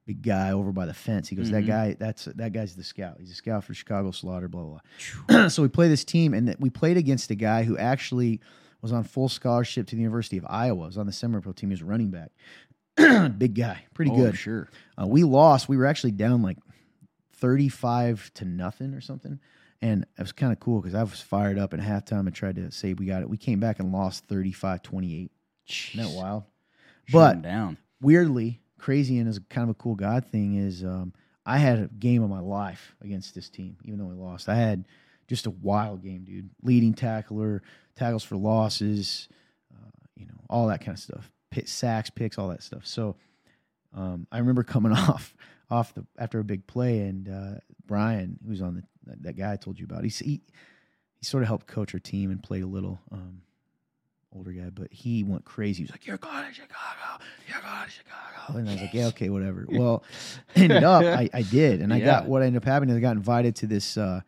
big guy over by the fence. He goes, "That Mhm. guy, that's that guy's the scout. He's a scout for Chicago Slaughter." Blah blah. <sniffs> blah. <clears throat> so we play this team, and we played against a guy who actually was on full scholarship to the University of Iowa. Was on the semi-pro team. He was running back. <clears throat> big guy, pretty Oh, good. Sure. Uh, we lost. We were actually down like 35 to nothing or something. And it was kind of cool because I was fired up at halftime and tried to say we got it. We came back and lost 35 28. Isn't that wild? Shut But- down. Weirdly, crazy and is kind of a cool God thing is um, I had a game of my life against this team, even though we lost. I had just a wild game, dude. Leading tackler, tackles for losses, uh, you know, all that kind of stuff. Pit, sacks, picks, all that stuff. So um, I remember coming <laughs> off off the after a big play, and uh, Brian, who's on the that, guy I told you about, he, he he sort of helped coach our team and played a little. Um, older guy, but he went crazy. He was like, "You're going to Chicago. You're going to Chicago." And I was like, "Yeah, okay, whatever." <laughs> Well, ended up I, I did, and I got what ended up happening. is I got invited to this uh,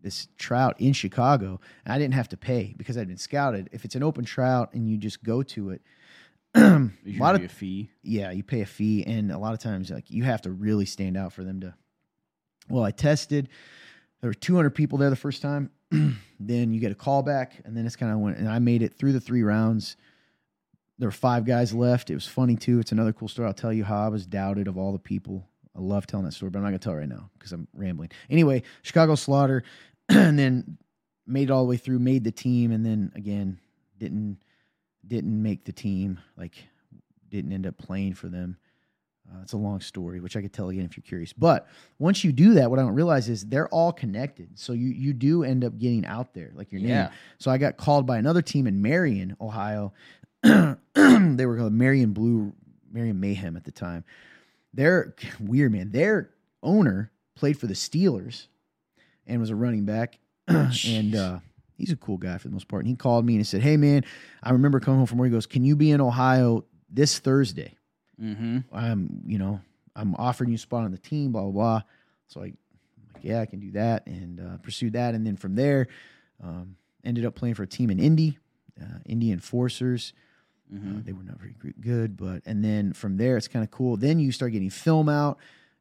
this tryout in Chicago, and I didn't have to pay because I'd been scouted. If it's an open trout and you just go to it, <clears throat> a lot of a fee. yeah, you pay a fee, and a lot of times like you have to really stand out for them to. Well, I tested. There were 200 people there the first time. <clears throat> then you get a call back, and then it's kind of went. And I made it through the three rounds. There were five guys left. It was funny too. It's another cool story. I'll tell you how I was doubted of all the people. I love telling that story, but I'm not gonna tell right now because I'm rambling. Anyway, Chicago Slaughter, <clears throat> and then made it all the way through, made the team, and then again didn't didn't make the team. Like didn't end up playing for them. Uh, it's a long story, which I could tell again if you're curious. But once you do that, what I don't realize is they're all connected. So you you do end up getting out there, like your name. Yeah. So I got called by another team in Marion, Ohio. <clears throat> they were called Marion Blue, Marion Mayhem at the time. They're <laughs> weird, man. Their owner played for the Steelers, and was a running back. <clears throat> and uh, he's a cool guy for the most part. And he called me and he said, "Hey man, I remember coming home from where he goes. Can you be in Ohio this Thursday? Mm-hmm. I'm, you know, I'm offering you a spot on the team. Blah blah blah." So I, I'm like, yeah, I can do that, and uh, pursued that. And then from there, um, ended up playing for a team in Indy, uh, Indy Enforcers. Mm-hmm. Uh, they were not very good, but and then from there it's kind of cool. Then you start getting film out,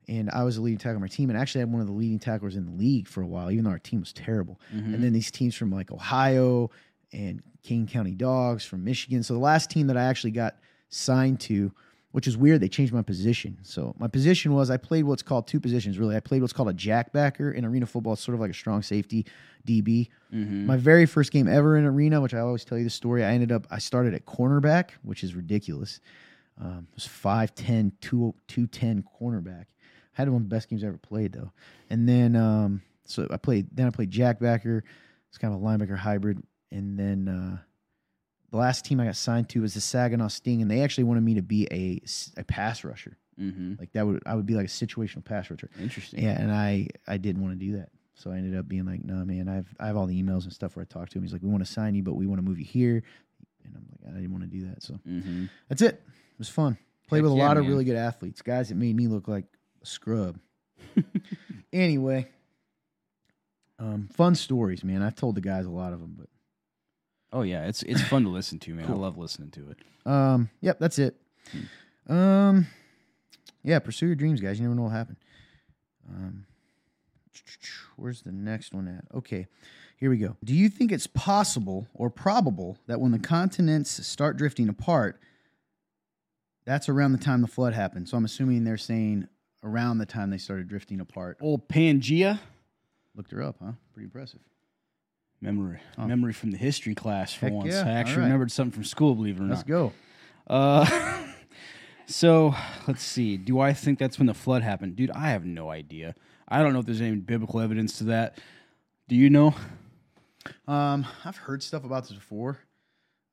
and I was the leading tackle on my team, and actually had one of the leading tacklers in the league for a while, even though our team was terrible. Mm-hmm. And then these teams from like Ohio and King County Dogs from Michigan. So the last team that I actually got signed to, which is weird, they changed my position. So my position was I played what's called two positions really. I played what's called a jackbacker in arena football. It's sort of like a strong safety DB. Mm-hmm. My very first game ever in arena, which I always tell you the story, I ended up I started at cornerback, which is ridiculous. Um, it was 5'10", 2, 210 cornerback. I had one of the best games I ever played though. And then um, so I played then I played jackbacker. It's kind of a linebacker hybrid. And then uh, the last team I got signed to was the Saginaw Sting, and they actually wanted me to be a, a pass rusher. Mm-hmm. Like that would I would be like a situational pass rusher. Interesting. Yeah, and I I didn't want to do that. So I ended up being like, no, man, I've I have all the emails and stuff where I talked to him. He's like, we want to sign you, but we want to move you here. And I'm like, I didn't want to do that. So Mm-hmm. that's it. It was fun. Played Heck with a yeah, lot of really good athletes, guys that made me look like a scrub. <laughs> anyway, um, fun stories, man. I've told the guys a lot of them, but Oh yeah, it's it's fun to <coughs> listen to, man. Cool. I love listening to it. Um, yep, that's it. Um, yeah, pursue your dreams, guys. You never know what happened. Um, where's the next one at? Okay, here we go. Do you think it's possible or probable that when the continents start drifting apart, that's around the time the flood happened? So I'm assuming they're saying around the time they started drifting apart. Old Pangea. Looked her up, huh? Pretty impressive. Memory, Oh. memory from the history class for Heck once. yeah, I actually all right. remembered something from school, believe it or not. Let's go. Uh, <laughs> so let's see. Do I think that's when the flood happened, dude? I have no idea. I don't know if there's any biblical evidence to that. Do you know? Um, I've heard stuff about this before.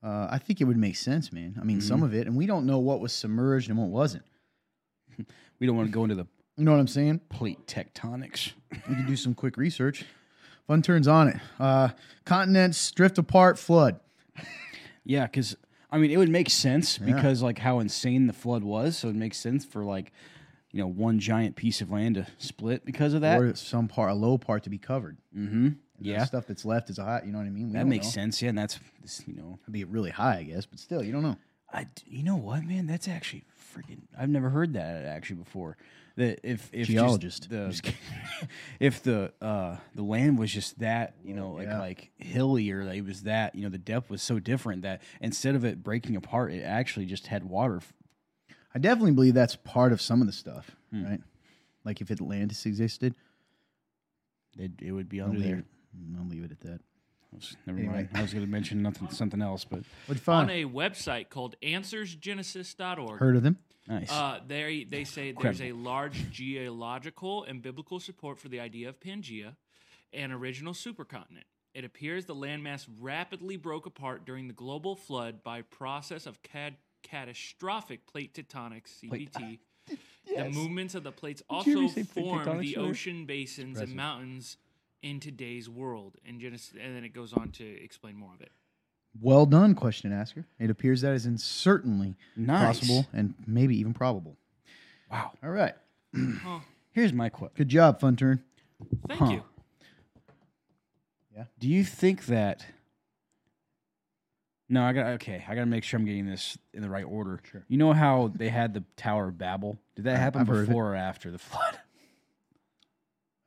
Uh, I think it would make sense, man. I mean, some of it, and we don't know what was submerged and what wasn't. <laughs> We don't want to go into the You know what I'm saying? plate tectonics. We can do some quick research. Fun turns on it. Uh, continents drift apart, flood. Yeah, because I mean, it would make sense Yeah. because like how insane the flood was. So it makes sense for like you know one giant piece of land to split because of that. or some part, a low part to be covered. mm-hmm. Yeah, stuff that's left is a high. You know what I mean? We that makes know. sense. Yeah, and that's you know, It'd be really high, I guess, but still, you don't know. I, you know what, man? That's actually freaking. I've never heard that actually before. That if if just Geologist. the <laughs> if the uh the land was just that you know like Yeah. like hilly or it was that you know the depth was so different that instead of it breaking apart, it actually just had water. I definitely believe that's part of some of the stuff, Hmm. right? Like if Atlantis existed, It, it would be I'll under leave, there. it, I'll leave it at that. Was- Never Anyway. mind. I was going to mention nothing, something else, but On a website called AnswersGenesis.org, Heard of them? Nice. uh, they they say there's a large geological and biblical support for the idea of Pangea, an original supercontinent. It appears the landmass rapidly broke apart during the global flood by process of cad- catastrophic plate tectonics Plate- (CPT). <laughs> The movements of the plates also ever say plate formed the ocean basins and mountains in today's world. And Genesis, and then it goes on to explain more of it. Well done, question asker. It appears that is in certainly nice. possible and maybe even probable. Wow. All right. <clears throat> Huh. Here's my question. Good job, Fun Turn. Thank Huh. you. Do you think that? No, I got okay. I got to make sure I'm getting this in the right order. Sure. You know how they had the Tower of Babel? Did that I- happen I've heard of it. before or after the flood?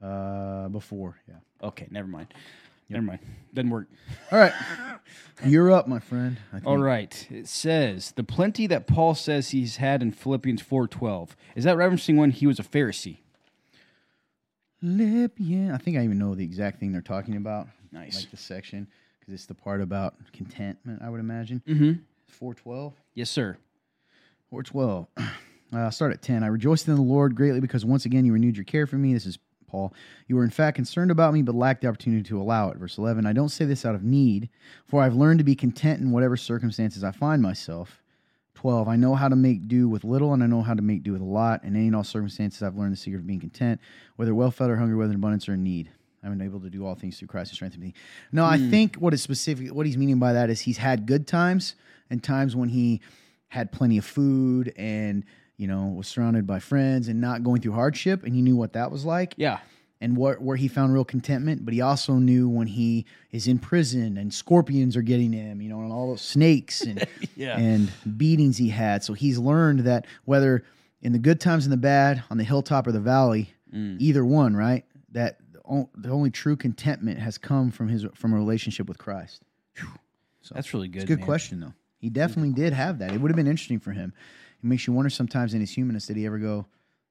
Uh, before, yeah. Okay, never mind. Never mind. Doesn't work. All right. You're up, my friend. All right. It says the plenty that Paul says he's had in Philippians four twelve. Is that referencing when he was a Pharisee? Lip, yeah. I think I even know the exact thing they're talking about. Nice. Like the section, because it's the part about contentment, I would imagine. Mm-hmm. 412. Yes, sir. 412. <clears throat> Uh, start at 10. I rejoiced in the Lord greatly because once again you renewed your care for me. This is Paul. You were in fact concerned about me, but lacked the opportunity to allow it. Verse 11. I don't say this out of need, for I've learned to be content in whatever circumstances I find myself. 12. I know how to make do with little, and I know how to make do with a lot. In any and all circumstances, I've learned the secret of being content, whether well fed or hungry, whether in abundance or in need. I'm able to do all things through Christ who strengthens me. No, I hmm. think what is specific, what he's meaning by that is he's had good times and times when he had plenty of food and you know was surrounded by friends and not going through hardship, and he knew what that was like Yeah. and where, where he found real contentment. But he also knew when he is in prison and scorpions are getting him, you know, and all those snakes and <laughs> Yeah. and beatings he had. So he's learned that whether in the good times and the bad, on the hilltop or the valley, Mm. either one, right? That the o- the only true contentment has come from his from a relationship with Christ. So that's really good. It's a good man. question though. He definitely did have that. It would have been interesting for him. It makes you wonder sometimes in his humanness did he ever go,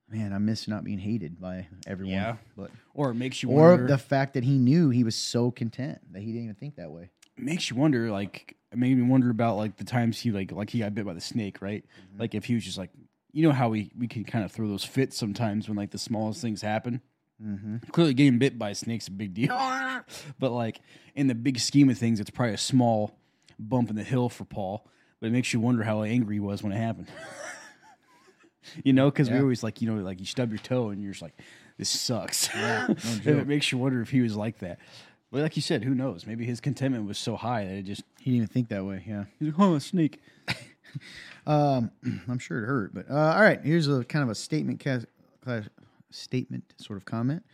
man, I miss not being hated by everyone. Yeah. But Or it makes you or wonder. the fact that he knew he was so content that he didn't even think that way. It makes you wonder like it made me wonder about like the times he like like he got bit by the snake right Mm-hmm. like if he was just like you know how we we can kind of throw those fits sometimes when like the smallest things happen Mm-hmm. clearly getting bit by a snake's a big deal <laughs> but like in the big scheme of things it's probably a small bump in the hill for paul but it makes you wonder how angry he was when it happened <laughs> you know because we Yeah. always like you know like you stub your toe and you're just like this sucks Yeah, no <laughs> and it makes you wonder if he was like that but like you said who knows maybe his contentment was so high that it just He didn't even think that way. Yeah. He's like, oh, a snake. <laughs> Um, <clears throat> I'm sure it hurt, but uh, all right. Here's a kind of a statement, ca- class, statement sort of comment.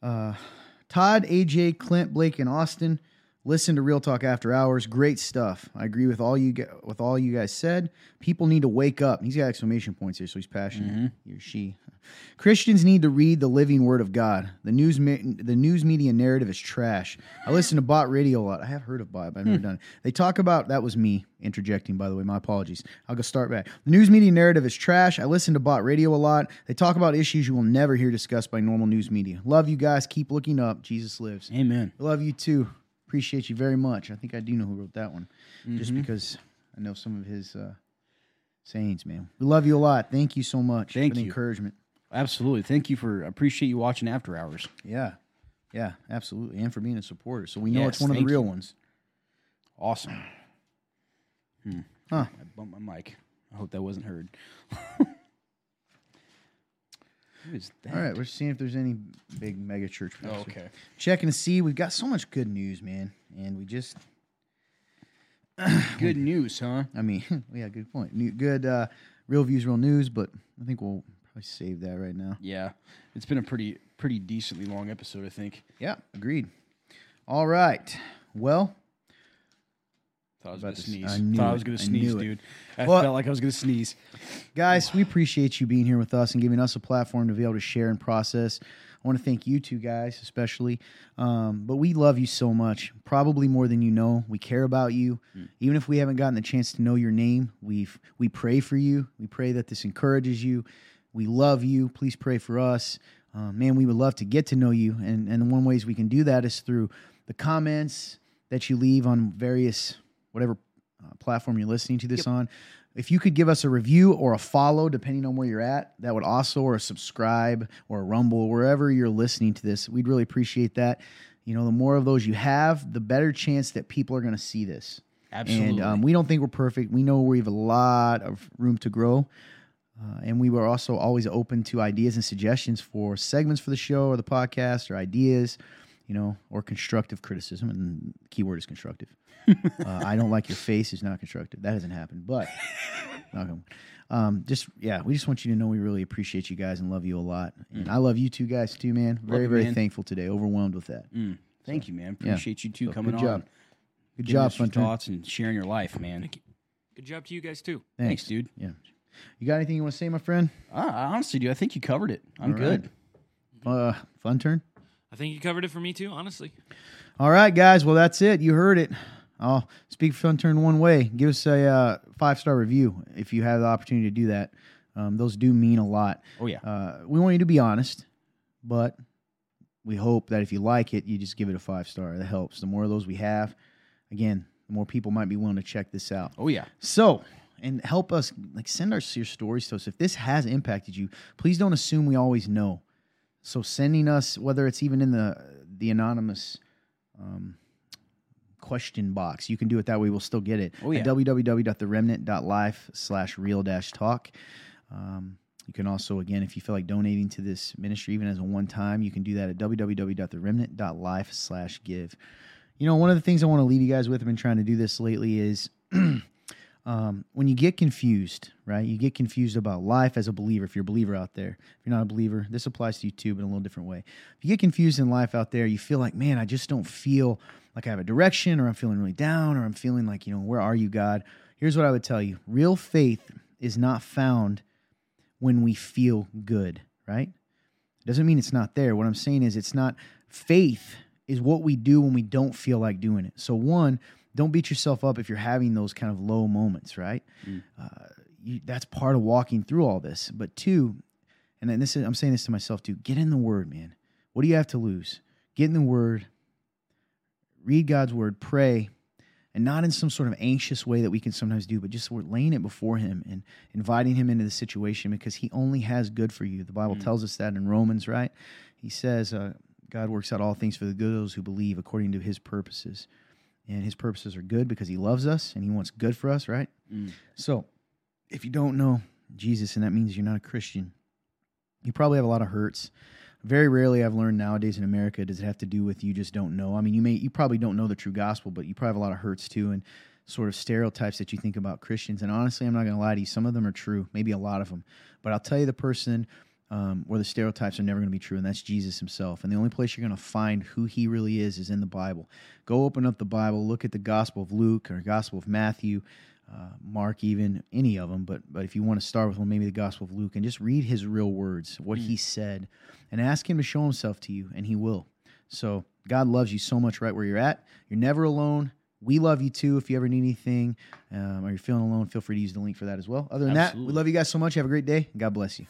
Uh, Todd, AJ, Clint, Blake, and Austin. Listen to Real Talk After Hours. Great stuff. I agree with all you with all you guys said. People need to wake up. He's got exclamation points here, so he's passionate. Mm-hmm. He or she. Christians need to read the living Word of God. The news the news media narrative is trash. I listen to Bott Radio a lot. I have heard of Bott, but I've never hmm. done it. They talk about that was me interjecting. By the way, my apologies. I'll go start back. The news media narrative is trash. I listen to Bott Radio a lot. They talk about issues you will never hear discussed by normal news media. Love you guys. Keep looking up. Jesus lives. Amen. Love you too. Appreciate you very much. I think I do know who wrote that one, just Mm-hmm. because I know some of his uh, sayings. Man, we love you a lot. Thank you so much Thank for the you. encouragement. Absolutely. Thank you for. I appreciate you watching After Hours. Yeah, yeah, absolutely, and for being a supporter. So we know it's one of the real you. ones. Awesome. Hmm. Huh. I bumped my mic. I hope that wasn't heard. <laughs> Who is that? All right, we're seeing if there's any big mega church. Oh, okay. Checking to see. We've got so much good news, man, and we just. Good news, huh? I mean, <laughs> yeah, good point. New, good, uh, real views, real news. But I think we'll probably save that right now. Yeah. It's been a pretty pretty decently long episode, I think. Yeah, agreed. All right. Well, Thought I was About gonna sneeze. I knew Thought I it. was gonna I sneeze, knew it. dude. I Well- felt like I was gonna sneeze. guys, we appreciate you being here with us and giving us a platform to be able to share and process. I want to thank you two guys, especially. Um, but we love you so much, probably more than you know. We care about you, even if we haven't gotten the chance to know your name. We we pray for you. We pray that this encourages you. We love you. Please pray for us, uh, man. We would love to get to know you, and and one ways we can do that is through the comments that you leave on various whatever uh, platform you're listening to this on. If you could give us a review or a follow, depending on where you're at, that would also, or a subscribe or a rumble, wherever you're listening to this, we'd really appreciate that. You know, the more of those you have, the better chance that people are going to see this. Absolutely. And um, we don't think we're perfect. We know we have a lot of room to grow. Uh, and we were also always open to ideas and suggestions for segments for the show or the podcast or ideas, you know, or constructive criticism. And the keyword is constructive. <laughs> uh, I don't like your face is not constructive. That hasn't happened, but <laughs> knock on wood. um, just yeah, we just want you to know we really appreciate you guys and love you a lot. And I love you two guys too, man. Very you, very man. thankful today. Overwhelmed with that. Mm. Thank you, man. yeah. Appreciate you two So, coming good on. job. Good job, us Fun thoughts and sharing your life, man. Thank you. Good job to you guys too. Thanks, dude. Yeah. You got anything you want to say, my friend? Ah, I honestly, do. I think you covered it. I'm All good. Uh, fun turn. I think you covered it for me too, honestly. All right, guys. Well, that's it. You heard it. I'll speak for Fun Turn one way. Give us a uh, five star review if you have the opportunity to do that. Um, those do mean a lot. Oh yeah. Uh, we want you to be honest, but we hope that if you like it, you just give it a five star. That helps. The more of those we have, again, the more people might be willing to check this out. Oh yeah. So, and help us like send us your stories to us. If this has impacted you, please don't assume we always know. So sending us, whether it's even in the the anonymous um, question box, you can do it that way. We'll still get it. Oh, yeah. At www.theremnant.life slash real dash talk. Um, You can also, again, if you feel like donating to this ministry, even as a one time, you can do that at www.theremnant.life slash give. You know, one of the things I want to leave you guys with, I've been trying to do this lately, is <clears throat> um, when you get confused, right? You get confused about life as a believer. If you're a believer out there, if you're not a believer, this applies to you too, but in a little different way. If you get confused in life out there, you feel like, man, I just don't feel like I have a direction, or I'm feeling really down, or I'm feeling like, you know, where are you, God? Here's what I would tell you real faith is not found when we feel good, right? Doesn't mean it's not there. What I'm saying is it's not faith is what we do when we don't feel like doing it. So one, don't beat yourself up if you're having those kind of low moments, right? Mm. Uh, you, that's part of walking through all this. But two, and then this is I'm saying this to myself too. Get in the Word, man. What do you have to lose? Get in the Word. Read God's Word. Pray. And not in some sort of anxious way that we can sometimes do, but just we're laying it before Him and inviting Him into the situation because He only has good for you. The Bible Mm. tells us that in Romans, right? He says, uh, God works out all things for the good of those who believe according to His purposes and his purposes are good because he loves us and he wants good for us, right? Mm. So, if you don't know Jesus and that means you're not a Christian, you probably have a lot of hurts. Very rarely I've learned nowadays in America does it have to do with you just don't know. I mean, you may you probably don't know the true gospel, but you probably have a lot of hurts too and sort of stereotypes that you think about Christians. And honestly, I'm not going to lie to you, some of them are true, maybe a lot of them. But I'll tell you the person um, where the stereotypes are never going to be true, and that's Jesus himself. And the only place you're going to find who he really is is in the Bible. Go open up the Bible, look at the Gospel of Luke or Gospel of Matthew, uh, Mark, even any of them. But but if you want to start with one, maybe the Gospel of Luke, and just read his real words, what he said, and ask him to show himself to you, and he will. So God loves you so much right where you're at. You're never alone. We love you too. If you ever need anything um, or you're feeling alone, feel free to use the link for that as well. Other than that, we love you guys so much. Have a great day. God bless you.